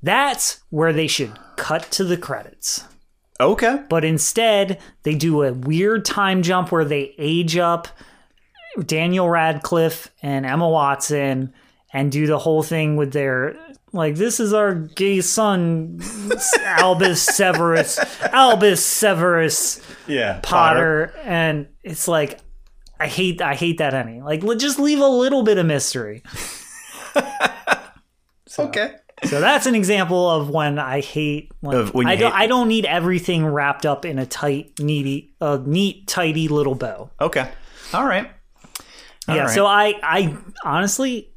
That's where they should cut to the credits. Okay. But instead, they do a weird time jump where they age up Daniel Radcliffe and Emma Watson and do the whole thing with their like this is our gay son Albus Severus Albus Severus Yeah. Potter and it's like I hate I hate that ending. Like le- just leave a little bit of mystery. Okay. So that's an example of when I hate. Like, Of when you I don't. hate- I don't need everything wrapped up in a tight, needy, a neat, tidy little bow. Okay. All right. All yeah. right. So I, I honestly,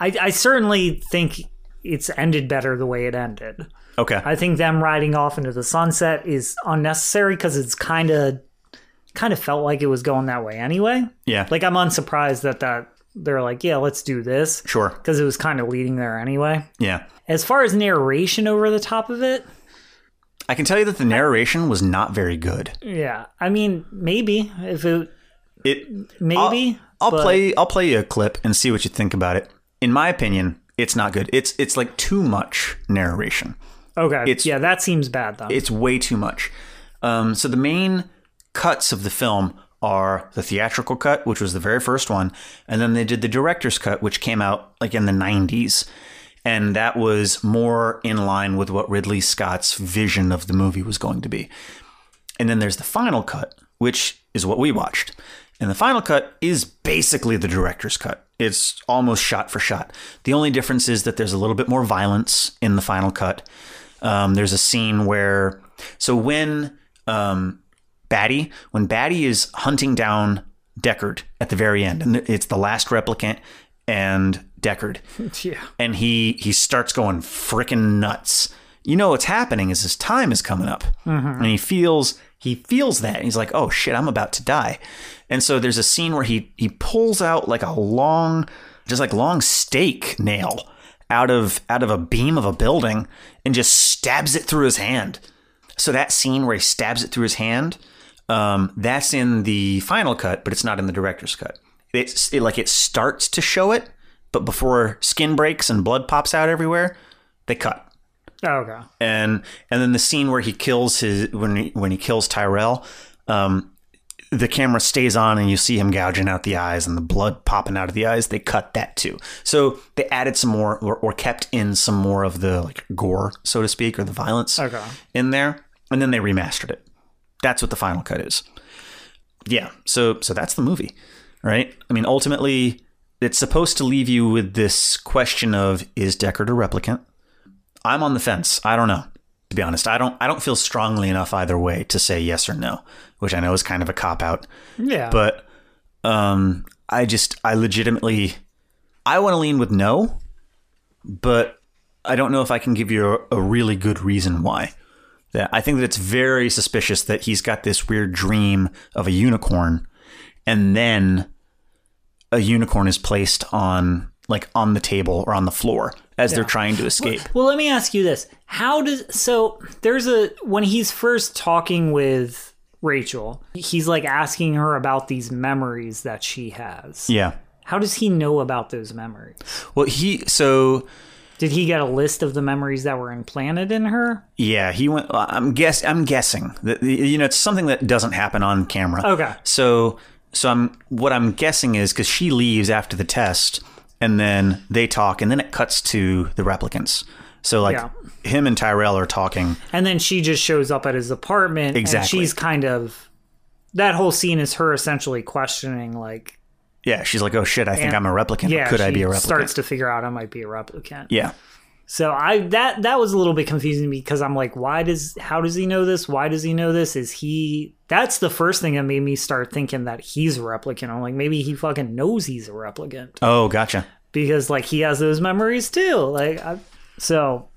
I, I certainly think it's ended better the way it ended. Okay. I think them riding off into the sunset is unnecessary because it's kind of, kind of felt like it was going that way anyway. yeah. Like I'm unsurprised that that they're like, yeah, let's do this sure. because it was kind of leading there anyway. Yeah. As far as narration over the top of it, I can tell you that the narration was not very good. Yeah, I mean, maybe if it It. maybe I'll but- play. I'll play you a clip and see what you think about it. In my opinion, it's not good. It's it's like too much narration. Okay, it's- yeah, that seems bad though. It's way too much. Um, so the main cuts of the film are the theatrical cut, which was the very first one, and then they did the director's cut, which came out like in the '90s, and that was more in line with what Ridley Scott's vision of the movie was going to be. And then there's the final cut, which is what we watched. And the final cut is basically the director's cut. It's almost shot for shot. The only difference is that there's a little bit more violence in the final cut. Um, there's a scene where, so when um, Batty, when Batty is hunting down Deckard at the very end, and it's the last replicant and Deckard, Yeah. and he he starts going freaking nuts. You know what's happening is his time is coming up, and he feels he feels that he's like, oh shit, I'm about to die. And so there's a scene where he he pulls out like a long, just like long stake nail out of out of a beam of a building and just stabs it through his hand. So that scene where he stabs it through his hand, um, that's in the final cut, but it's not in the director's cut. It's it, like it starts to show it, but before skin breaks and blood pops out everywhere, they cut. Okay. And and then the scene where he kills his when he, when he kills Tyrell, um, the camera stays on and you see him gouging out the eyes and the blood popping out of the eyes. They cut that too. So they added some more or, or kept in some more of the like gore, so to speak, or the violence Okay. in there, and then they remastered it. That's what the final cut is. Yeah. So so that's the movie, right? I mean, ultimately, it's supposed to leave you with this question of is Deckard a replicant? I'm on the fence. I don't know. To be honest, I don't. I don't feel strongly enough either way to say yes or no, which I know is kind of a cop out. Yeah. But um, I just, I legitimately, I want to lean with no, but I don't know if I can give you a, a really good reason why. That I think that it's very suspicious that he's got this weird dream of a unicorn, and then a unicorn is placed on like on the table or on the floor as they're trying to escape. Well, let me ask you this: How does so? There's a when he's first talking with Rachael, he's like asking her about these memories that she has. Yeah. How does he know about those memories? Well, he so Did he get a list of the memories that were implanted in her? Yeah, he went. I'm guess. I'm guessing that you know it's something that doesn't happen on camera. Okay. So, so I'm what I'm guessing is because she leaves after the test, and then they talk, and then it cuts to the replicants. So like Yeah. him and Tyrell are talking. And then she just shows up at his apartment. Exactly. And she's kind of that whole scene is her essentially questioning like Yeah, she's like, "Oh shit, I think I'm a replicant. yeah, Could I be a replicant?" starts to figure out I might be a replicant. yeah, So I that that was a little bit confusing because I'm like, why does how does he know this? Why does he know this? Is he that's the first thing that made me start thinking that he's a replicant. I'm like, maybe he fucking knows he's a replicant Oh, gotcha. Because like he has those memories too. Like, I, so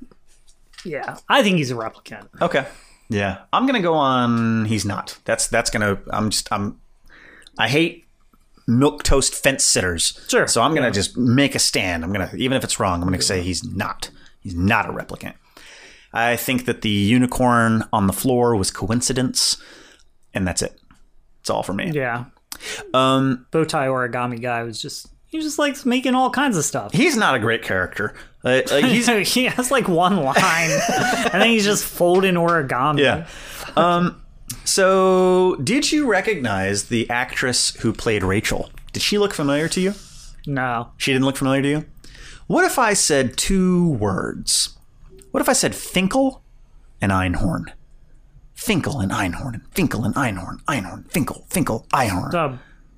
yeah, I think he's a replicant. Okay. Yeah, I'm gonna go on. He's not. That's that's gonna. I'm just. I'm. I hate milk toast fence sitters. Sure, So I'm gonna yeah. just make a stand. I'm gonna even if it's wrong. I'm gonna say he's not. He's not a replicant. I think that the unicorn on the floor was coincidence, and that's it. It's all for me. Yeah, Um, bow tie origami guy was just he just likes making all kinds of stuff. he's not a great character. Uh, like, he's he has like one line, and then he's just folding origami. Yeah. Um, so, did you recognize the actress who played Rachael? Did she look familiar to you? No. She didn't look familiar to you? What if I said two words? What if I said Finkel and Einhorn? Finkel and Einhorn, and Finkel and Einhorn, Einhorn, Finkel, Finkel, Einhorn. The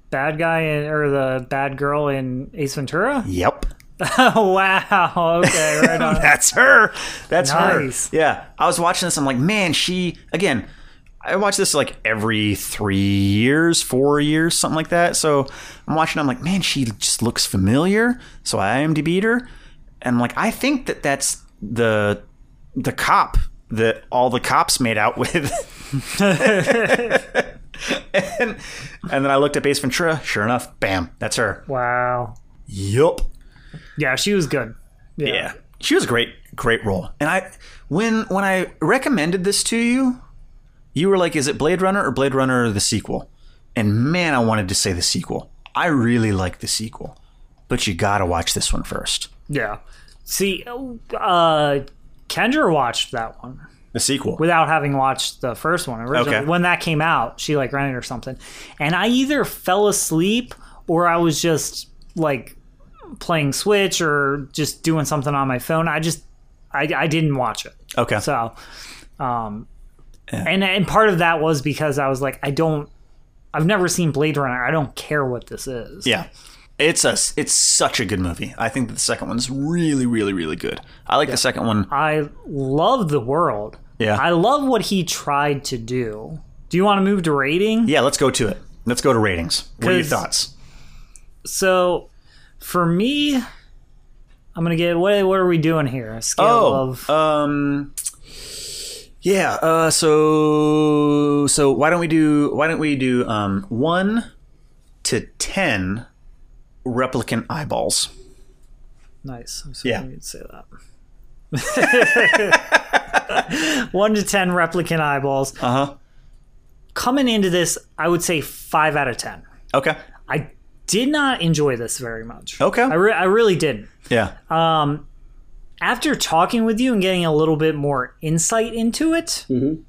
bad guy in, or the bad girl in Ace Ventura? Yep. Oh wow! Okay, right on. That's her. That's Nice. her. Yeah. I was watching this. I'm like, man, she again. I watch this like every three years, four years, something like that. So I'm watching. I'm like, man, she just looks familiar. So I IMDb'd her, and I'm like, I think that that's the the cop that all the cops made out with. and, and then I looked at Ace Ventura. Sure enough, bam, that's her. wow. Yup. Yeah, she was good. Yeah. Yeah. She was a great, great role. And I when when I recommended this to you, you were like, is it Blade Runner or Blade Runner the sequel? And man, I wanted to say the sequel. I really like the sequel. But you gotta watch this one first. Yeah. See, uh, Kendra watched that one The sequel. without having watched the first one originally. Okay. When that came out, she like rented or something, and I either fell asleep or I was just like playing Switch or just doing something on my phone. I just I, I didn't watch it. okay. So, um, and and part of that was because I was like, I don't, I've never seen Blade Runner. I don't care what this is. yeah. It's a it's such a good movie. I think that the second one's really, really, really good. I like the second one. I love the world. Yeah. I love what he tried to do Do you want to move to rating? Yeah, let's go to it. Let's go to ratings. What are your thoughts? So, for me, I'm gonna get what? What are we doing here? A scale Oh, of um, yeah. Uh, so so why don't we do why don't we do um one to ten replicant eyeballs? nice. I'm sorry Yeah. you'd say that. One to ten replicant eyeballs. Uh huh. Coming into this, I would say five out of ten. Okay. I did not enjoy this very much. Okay. I, re- I really didn't. Yeah. Um, after talking with you and getting a little bit more insight into it, Mm-hmm.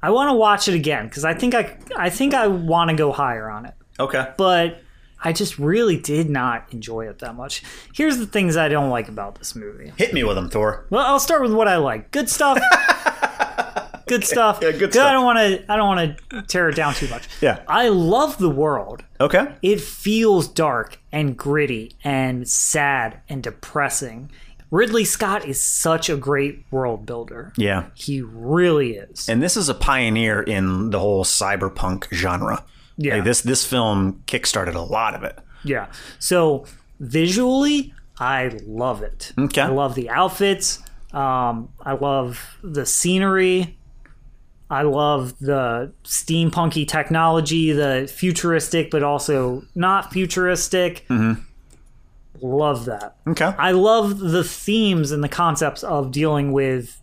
I want to watch it again because I think I I think I want to go higher on it. okay. But I just really did not enjoy it that much. Here's the things I don't like about this movie. Hit me with them, Thor. Well, I'll start with what I like. Good stuff. good stuff. Yeah, good 'Cause I don't want to. I don't want to tear it down too much. Yeah. I love the world. Okay. It feels dark and gritty and sad and depressing. Ridley Scott is such a great world builder. Yeah. He really is. And this is a pioneer in the whole cyberpunk genre. Yeah. Like this this film kickstarted a lot of it. Yeah. So visually, I love it. Okay. I love the outfits. Um, I love the scenery. I love the steampunky technology, the futuristic, but also not futuristic. Love that. Okay. I love the themes and the concepts of dealing with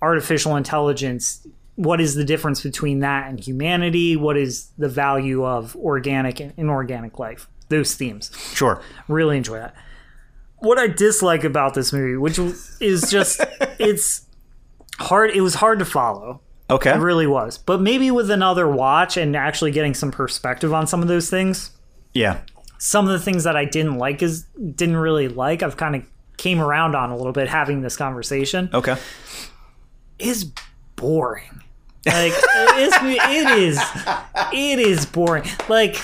artificial intelligence. What is the difference between that and humanity? What is the value of organic and inorganic life? Those themes. Sure. Really enjoy that. What I dislike about this movie, which is just, it's hard, it was hard to follow. Okay. It really was. But maybe with another watch and actually getting some perspective on some of those things, Yeah. some of the things that I didn't like is didn't really like. I've kind of came around on a little bit having this conversation. Okay. Is boring. Like it's, it is, it is boring. Like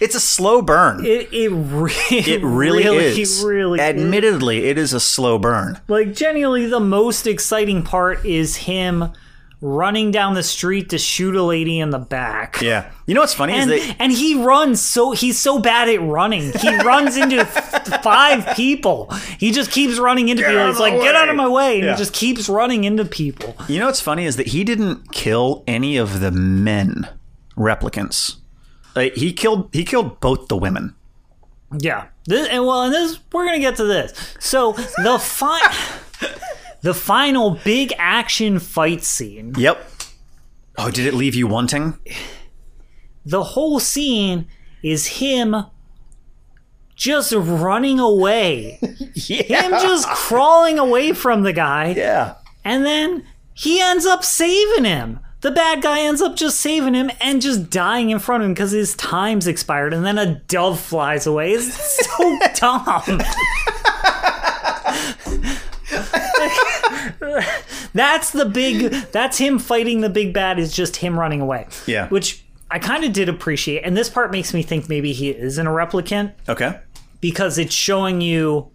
It's a slow burn. it, it, re- It really, is. It really is. Admittedly, it is a slow burn. Like genuinely, the most exciting part is him running down the street to shoot a lady in the back. Yeah. You know what's funny And, is that and he runs so he's so bad at running. He runs into five people. He just keeps running into people. out It's like the get out of my way, and Yeah. he just keeps running into people. you know what's funny is that he didn't kill any of the men replicants. Like, he killed he killed both the women. Yeah. This, and well, and this we're gonna get to this. So the fi- the final big action fight scene. Yep. Oh, did it leave you wanting? The whole scene is him just running away. Yeah. Him just crawling away from the guy. Yeah. And then he ends up saving him. The bad guy ends up just saving him and just dying in front of him because his time's expired. And then a dove flies away. It's so dumb. that's the big. That's him fighting the big bad. Is just him running away. Yeah. Which I kind of did appreciate, and this part makes me think maybe he isn't a replicant Okay. because it's showing you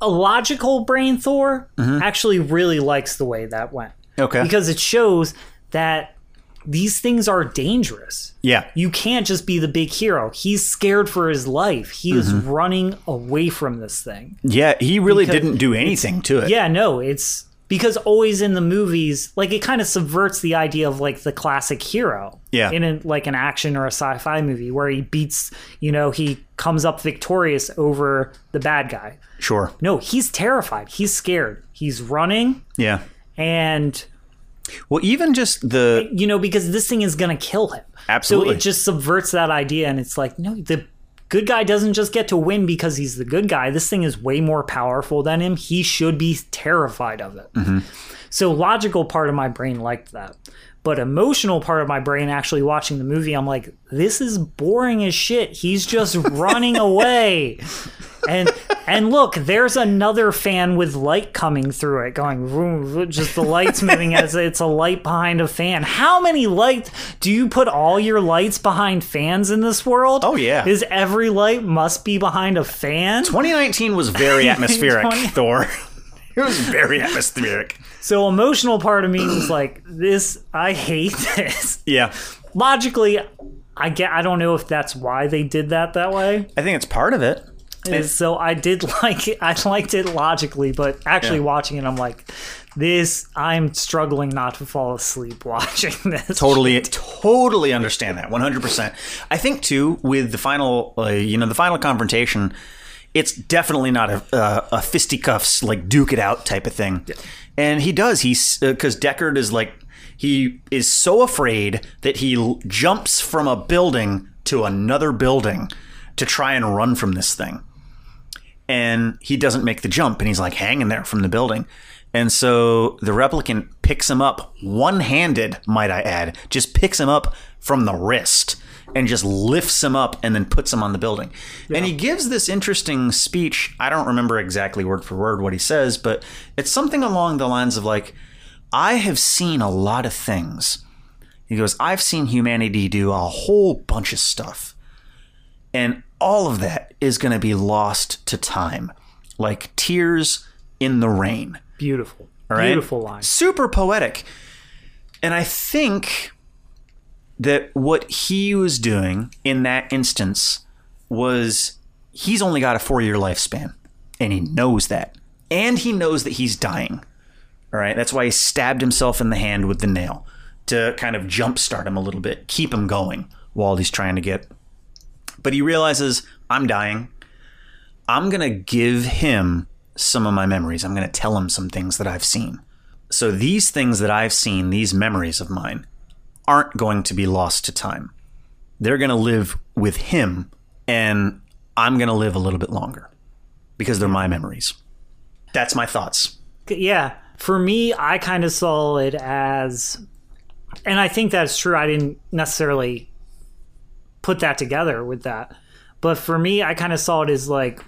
a logical brain Thor mm-hmm. actually really likes the way that went. Okay. Because it shows that these things are dangerous. yeah. You can't just be the big hero. He's scared for his life. He is mm-hmm. running away from this thing. Yeah, he really Because didn't do anything to it. Yeah, no, it's because always in the movies, like it kind of subverts the idea of like the classic hero. Yeah. In a, like an action or a sci-fi movie where he beats, you know, he comes up victorious over the bad guy. Sure. No, he's terrified. He's scared. He's running Yeah. and Well, even just the you know because this thing is going to kill him. Absolutely. So it just subverts that idea and it's like no, the good guy doesn't just get to win because he's the good guy. This thing is way more powerful than him. He should be terrified of it. Mm-hmm. So logical part of my brain liked that. But emotional part of my brain actually watching the movie, I'm like, this is boring as shit. He's just running away. And and look, there's another fan with light coming through it, going vroom, vroom, just the lights moving as it's a light behind a fan. How many lights do you put all your lights behind fans in this world? Oh, yeah. Is every light must be behind a fan? 2019 was very atmospheric, 20 Thor. it was very atmospheric. So emotional part of me was like, this. I hate this. Yeah, Logically, I get. I don't know if that's why they did that that way. I think it's part of it. And so I did like it. I liked it logically, but actually Yeah. watching it, I'm like, this. I'm struggling not to fall asleep watching this. Totally, totally understand that. One hundred percent. I think too with the final, uh, you know, the final confrontation. It's definitely not a, uh, a fisticuffs like duke it out type of thing. And he does. He's because Deckard is like he is so afraid that he l- jumps from a building to another building to try and run from this thing. and he doesn't make the jump and he's like hanging there from the building. And so the replicant picks him up one handed, might I add, just picks him up from the wrist and just lifts him up and then puts him on the building. And he gives this interesting speech. I don't remember exactly word for word what he says, but it's something along the lines of like, I have seen a lot of things. He goes, I've seen humanity do a whole bunch of stuff. And all of that is going to be lost to time, like tears in the rain. Beautiful, right? beautiful line. Super poetic. And I think that what he was doing in that instance was he's only got a four year lifespan, and he knows that. And he knows that he's dying. All right. That's why he stabbed himself in the hand with the nail to kind of jumpstart him a little bit, keep him going while he's trying to get. But he realizes, I'm dying. I'm going to give him some of my memories. I'm going to tell him some things that I've seen. So these things that I've seen, these memories of mine, aren't going to be lost to time. They're going to live with him, and I'm going to live a little bit longer because they're my memories. That's my thoughts. Yeah, for me, I kind of saw it as, and I think that's true. I didn't necessarily put that together with that, but for me, I kind of saw it as like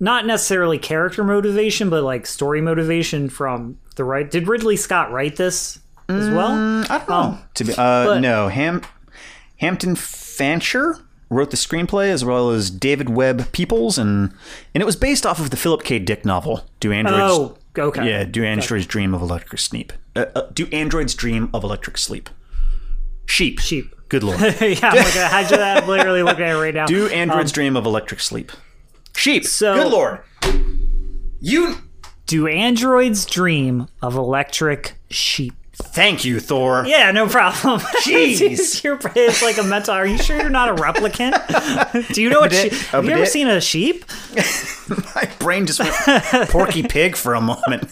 not necessarily character motivation, but like story motivation from the right. Did Ridley Scott write this as well? I don't know. to be, uh, but- no, Ham, Hampton Fancher wrote the screenplay as well as David Webb Peoples, and and it was based off of the Philip K. Dick novel. Do androids? Oh, okay. Yeah, do androids dream of electric sleep? Uh, uh, do androids dream of electric sleep? Sheep. Sheep. Good lord. yeah, I'm looking at, I just, I'm literally looking at it right now. Do androids dream of electric sleep? Sheep. so- Good lord. You. Do androids dream of electric sheep? Thank you, Thor. Yeah, no problem. Jeez. You're- it's like a mental. Are you sure you're not a replicant? Do you know what? She, have you ever seen a sheep? My brain just went Porky Pig for a moment.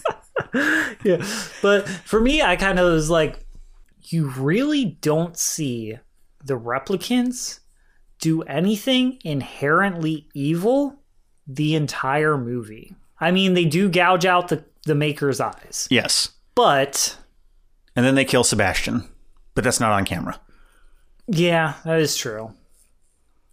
Yeah. But for me, I kind of was like, you really don't see the replicants do anything inherently evil the entire movie. I mean, they do gouge out the the maker's eyes, Yes. but And then they kill Sebastian, but that's not on camera. Yeah, that is true.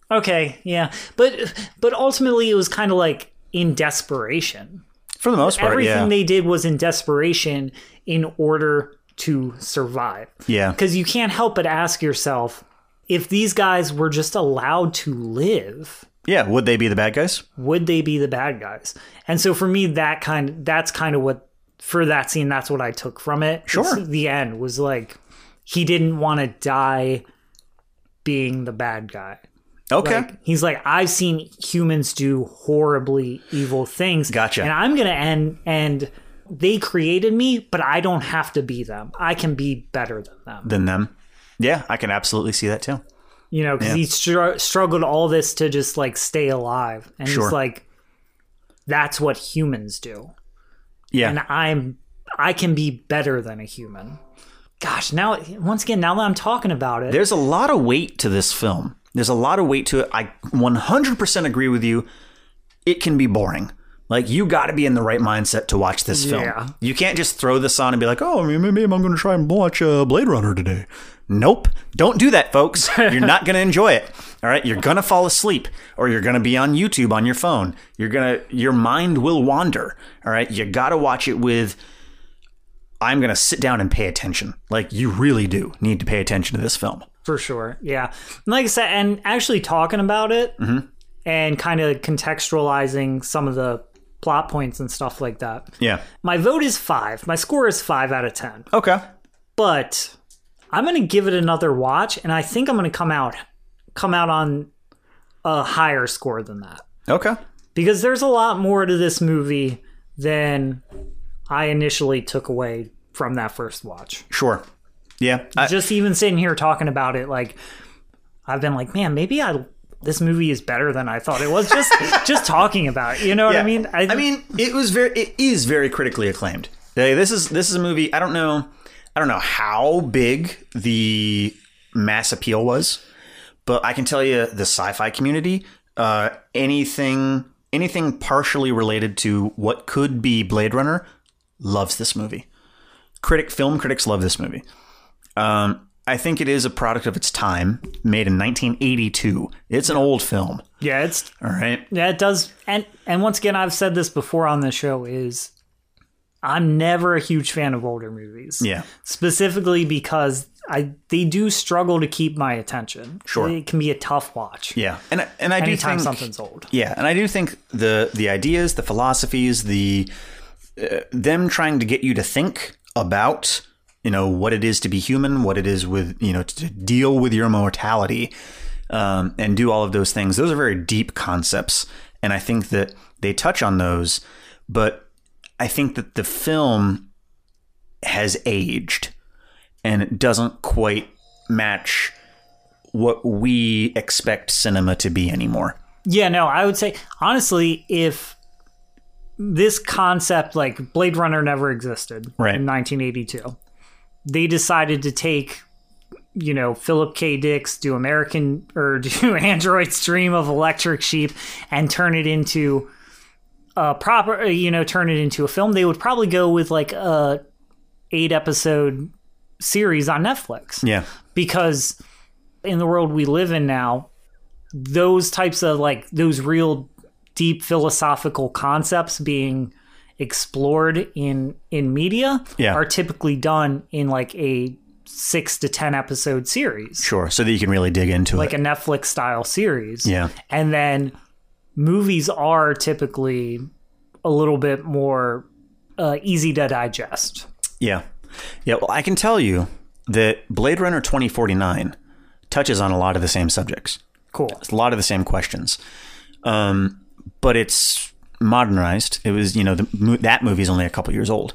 Okay, yeah. But but ultimately it was kind of like in desperation. For the most part, Everything yeah. they did was in desperation in order to survive. yeah. Cuz you can't help but ask yourself if these guys were just allowed to live, Yeah. Would they be the bad guys? would they be the bad guys? And so for me that kind that's kind of what for that scene that's what I took from it. Sure. It's- the end was like he didn't want to die being the bad guy. Okay. Like, he's like, I've seen humans do horribly evil things. Gotcha. And I'm gonna end and they created me, but I don't have to be them. I can be better than them. than them. Yeah, I can absolutely see that too. You know, because he str- struggled all this to just like stay alive, and Sure. he's like, that's what humans do, Yeah. and I'm I can be better than a human. Gosh, now once again, now that I'm talking about it, There's a lot of weight to this film. There's a lot of weight to it. I 100% agree with you. It can be boring. Like you got to be in the right mindset to watch this film. Yeah. You can't just throw this on and be like, "Oh, maybe I'm going to try and watch uh, Blade Runner today." Nope. Don't do that, folks. You're not going to enjoy it. All right, you're going to fall asleep or you're going to be on YouTube on your phone. You're going to your mind will wander. All right? You got to watch it with I'm going to sit down and pay attention. Like you really do need to pay attention to this film. For sure. Yeah. And like I said, and actually talking about it mm-hmm. and kind of contextualizing some of the plot points and stuff like that. Yeah. My vote is five. My score is five out of ten. Okay. But I'm gonna give it another watch, and I think I'm gonna come out come out on a higher score than that Okay. because there's a lot more to this movie than I initially took away from that first watch. Sure. Yeah. I, Just even sitting here talking about it, like I've been like, man, maybe I this movie is better than I thought it was. Just just talking about it, you know what I mean? I mean, it was very, it is very critically acclaimed. Hey, This is this is a movie. I don't know, I don't know how big the mass appeal was, but I can tell you the sci-fi community, uh, anything anything partially related to what could be Blade Runner, loves this movie. Critic film critics love this movie. Um, I think it is a product of its time, made in 1982. It's an old film. yeah, it's All right. Yeah, it does. And and once again, I've said this before on the show is I'm never a huge fan of older movies. Yeah. Specifically because I they do struggle to keep my attention. Sure. It can be a tough watch. Yeah, and I- and I do think something's old. Yeah, and I do think the the ideas, the philosophies, the uh, them trying to get you to think about you know what it is to be human, what it is with you know to deal with your mortality, um, and do all of those things. Those are very deep concepts, and I think that they touch on those, but I think that the film has aged, and it doesn't quite match what we expect cinema to be anymore. Yeah, no, I would say honestly, if this concept like Blade Runner never existed Right. in 1982, they decided to take, you know, Philip K. Dick's do American or do Android's Dream of Electric Sheep and turn it into a proper, uh, you know, turn it into a film. They would probably go with like a eight episode series on Netflix Yeah. because in the world we live in now, those types of like those real deep philosophical concepts being explored in in media Yeah. are typically done in like a six to ten episode series Sure. So that you can really dig into like it. Like a netflix style series Yeah. and then movies are typically a little bit more uh, easy to digest Yeah. Yeah. Well, I can tell you that Blade Runner 2049 touches on a lot of the same subjects, cool It's a lot of the same questions. Um, but it's modernized. It was, you know, the, that movie's only a couple years old.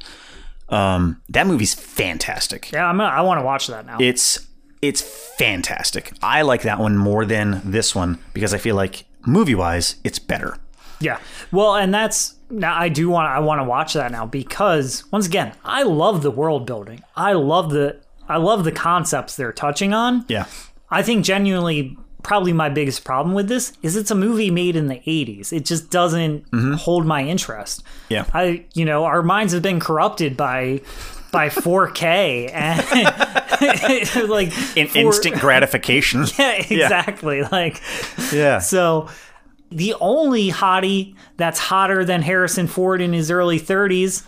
Um, that movie's fantastic. yeah i'm gonna, i want to watch that now It's it's fantastic. I like that one more than this one because I feel like movie wise, it's better. Yeah. Well, and that's now I do want I want to watch that now because once again, I love the world building. I love the I love the concepts they're touching on. Yeah. I think genuinely probably my biggest problem with this is it's a movie made in the 80s. It just doesn't hold my interest. Mm-hmm. Yeah. I you know, our minds have been corrupted by by 4K and like In, for- instant gratification. Yeah, exactly. Like yeah. so the only hottie that's hotter than Harrison Ford in his early 30s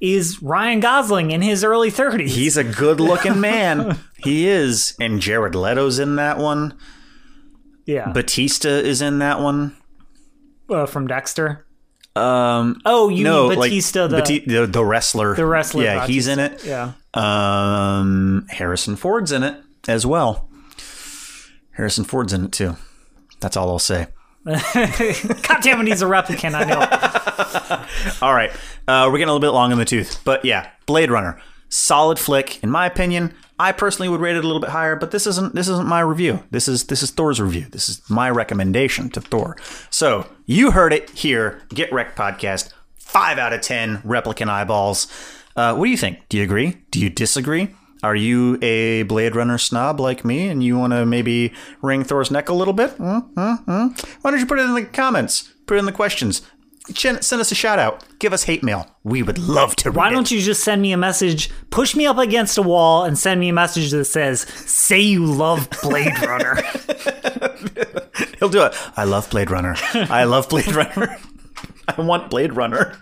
is Ryan Gosling in his early 30s. He's a good looking man. he is. And Jared Leto's in that one. yeah, Batista is in that one. uh, from Dexter. Um, Oh, you no, mean like Batista, the, the the wrestler. the wrestler. Yeah, he's in it. Yeah. Um, Harrison Ford's in it as well. Harrison Ford's in it too. That's all I'll say. God damn it, he's a replicant. I know. All right, uh, we're getting a little bit long in the tooth, but yeah, Blade Runner, solid flick in my opinion. I personally would rate it a little bit higher, but this isn't this isn't my review. This is this is Thor's review. This is my recommendation to Thor. So you heard it here. Get Wrecked podcast. Five out of ten replicant eyeballs. Uh, what do you think? Do you agree? Do you disagree? Are you a Blade Runner snob like me, and you want to maybe wring Thor's neck a little bit? Hmm, hmm, hmm? Why don't you put it in the comments? Put it in the questions. Send us a shout out. Give us hate mail. We would love to read Why don't you just send me a message, push me up against a wall, and send me a message that says, say you love Blade Runner? He'll do it. I love Blade Runner. I love Blade Runner. I want Blade Runner.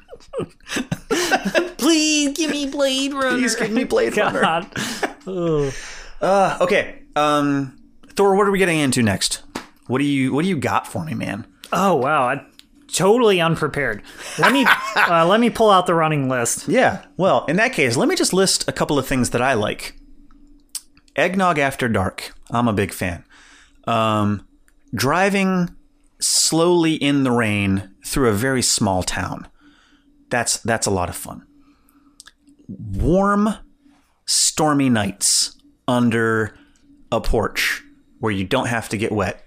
Please give me Blade Runner. Please give me Blade Runner. God. Ugh. Uh, okay. Um, Thor, what are we getting into next? What do you What do you got for me, man? Oh wow! I, totally unprepared. Let me uh, let me pull out the running list. Yeah. Well, in that case, let me just list a couple of things that I like. Eggnog after dark. I'm a big fan. Um, driving slowly in the rain through a very small town. That's that's a lot of fun. Warm, stormy nights under a porch where you don't have to get wet.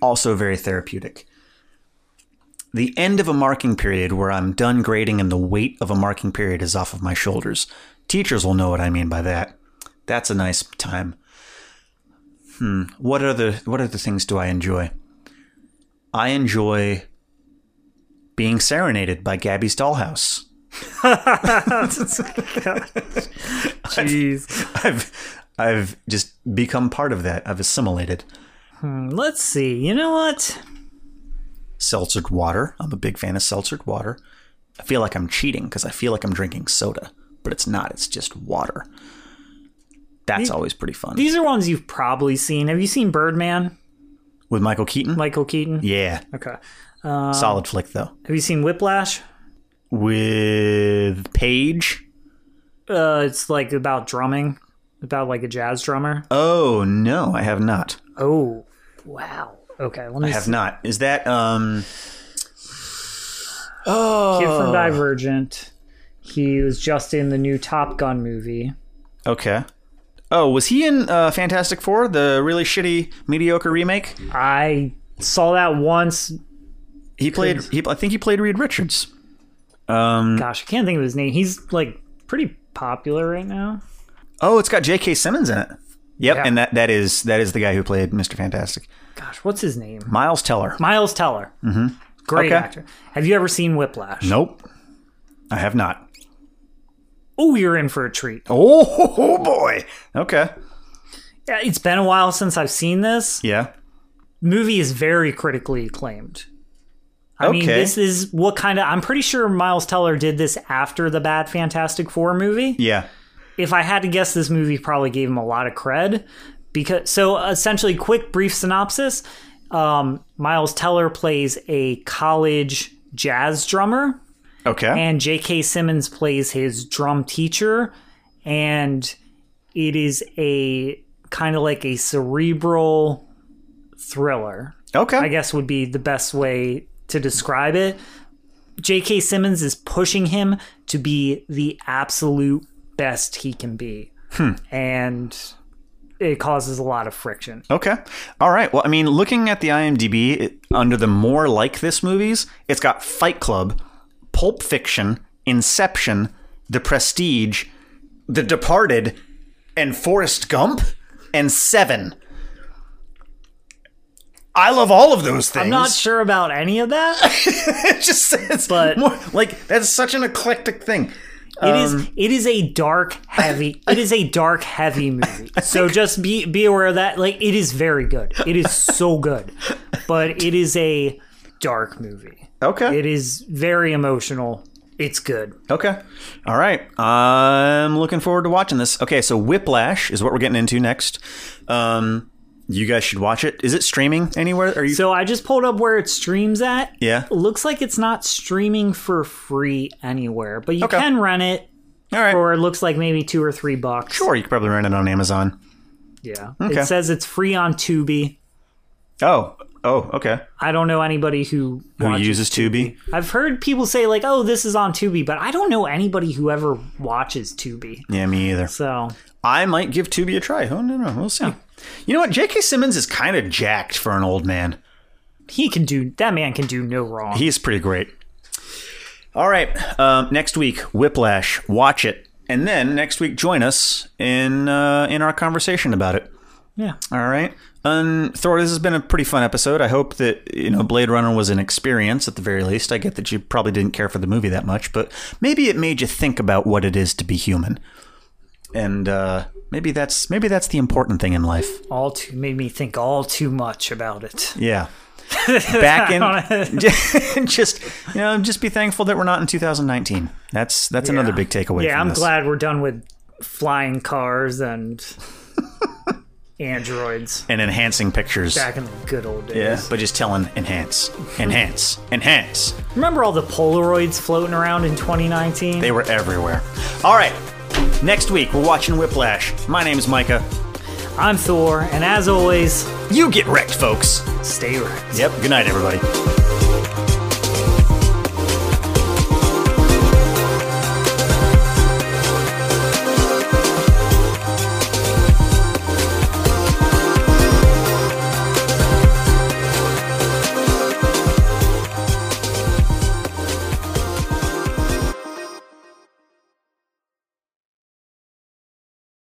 Also very therapeutic the end of a marking period where I'm done grading and the weight of a marking period is off of my shoulders. Teachers will know what I mean by that. That's a nice time. Hmm. What other what other things do I enjoy? I enjoy being serenaded by Gabby's dollhouse. Jeez. I've I've just become part of that. I've assimilated. Let's see. You know what? Seltzered water. I'm a big fan of seltzered water. I feel like I'm cheating because I feel like I'm drinking soda, but it's not. It's just water. That's always pretty fun. These are ones you've probably seen. Have you seen Birdman? With Michael Keaton? Michael Keaton? yeah. Okay. Solid flick, though. Have you seen Whiplash? With Paige? Uh, it's like about drumming, about like a jazz drummer. Oh, no, I have not. Oh, wow. Okay, let me I have see. not. Is that, um. Oh, kid Oh. from Divergent. He was just in the new Top Gun movie. Okay. Oh, was he in uh, Fantastic Four, the really shitty, mediocre remake? I saw that once. He played. He, I think he played Reed Richards. Um. Gosh, I can't think of his name. He's like pretty popular right now. Oh, it's got J.K. Simmons in it. Yep, Yeah. and that that is that is the guy who played Mr. Fantastic, Gosh, what's his name? Miles Teller. Miles Teller. Mm-hmm. Great Okay. actor. Have you ever seen Whiplash? Nope, I have not. Oh, you're in for a treat. Oh, boy. Okay. Yeah, It's been a while since I've seen this. Yeah. Movie is very critically acclaimed. I mean, Okay. this is what kind of. I'm pretty sure Miles Teller did this after the bad Fantastic Four movie. Yeah. If I had to guess, this movie probably gave him a lot of cred. Because so essentially, quick brief synopsis: um, Miles Teller plays a college jazz drummer, Okay. and J.K. Simmons plays his drum teacher, and it is a kind of like a cerebral thriller. okay. I guess would be the best way to describe it. J.K. Simmons is pushing him to be the absolute best he can be. Hmm. And it causes a lot of friction. Okay. All right. Well, I mean, looking at the IMDb it, under the more like this movies, it's got Fight Club, Pulp Fiction, Inception, The Prestige, The Departed, and Forrest Gump, and Seven. I love all of those things. I'm not sure about any of that. it just says, But- more, like that's such an eclectic thing. It is it is a dark heavy it is a dark heavy movie. So just be be aware of that. Like it is very good. It is so good. But it is a dark movie. Okay. It is very emotional. It's good. Okay. All right. I'm looking forward to watching this. Okay, so Whiplash is what we're getting into next. Um, you guys should watch it. Is it streaming anywhere? Are you? So I just pulled up where it streams at. yeah. Looks like it's not streaming for free anywhere, but you Okay. can rent it All right. for it looks like maybe two or three bucks. Sure, you could probably rent it on Amazon. Yeah. Okay. It says it's free on Tubi. Oh. Oh. Okay. I don't know anybody who Who watches uses Tubi? I've heard people say like, "Oh, this is on Tubi," but I don't know anybody who ever watches Tubi. Yeah, me either. So I might give Tubi a try. Oh no, no, we'll see. You know what? J.K. Simmons is kind of jacked for an old man. he can do that. Man can do no wrong. He's pretty great. All right. Um, next week, Whiplash. Watch it, and then next week, join us in uh, in our conversation about it. yeah. All right. Um, Thor, this has been a pretty fun episode. I hope that you know Blade Runner was an experience at the very least. I get that you probably didn't care for the movie that much, but maybe it made you think about what it is to be human, and uh, maybe that's maybe that's the important thing in life. All too made me think all too much about it. Yeah. Back in, just you know, just be thankful that we're not in 2019. That's that's another big takeaway. Yeah, I'm this. glad we're done with flying cars and androids and enhancing pictures. back in the good old days. Yeah, but just telling enhance, enhance, enhance. Remember all the Polaroids floating around in 2019? They were everywhere. All right, next week we're watching Whiplash. My name is Micah. I'm Thor, and as always, You get wrecked, folks. stay wrecked. Yep. Good night, everybody.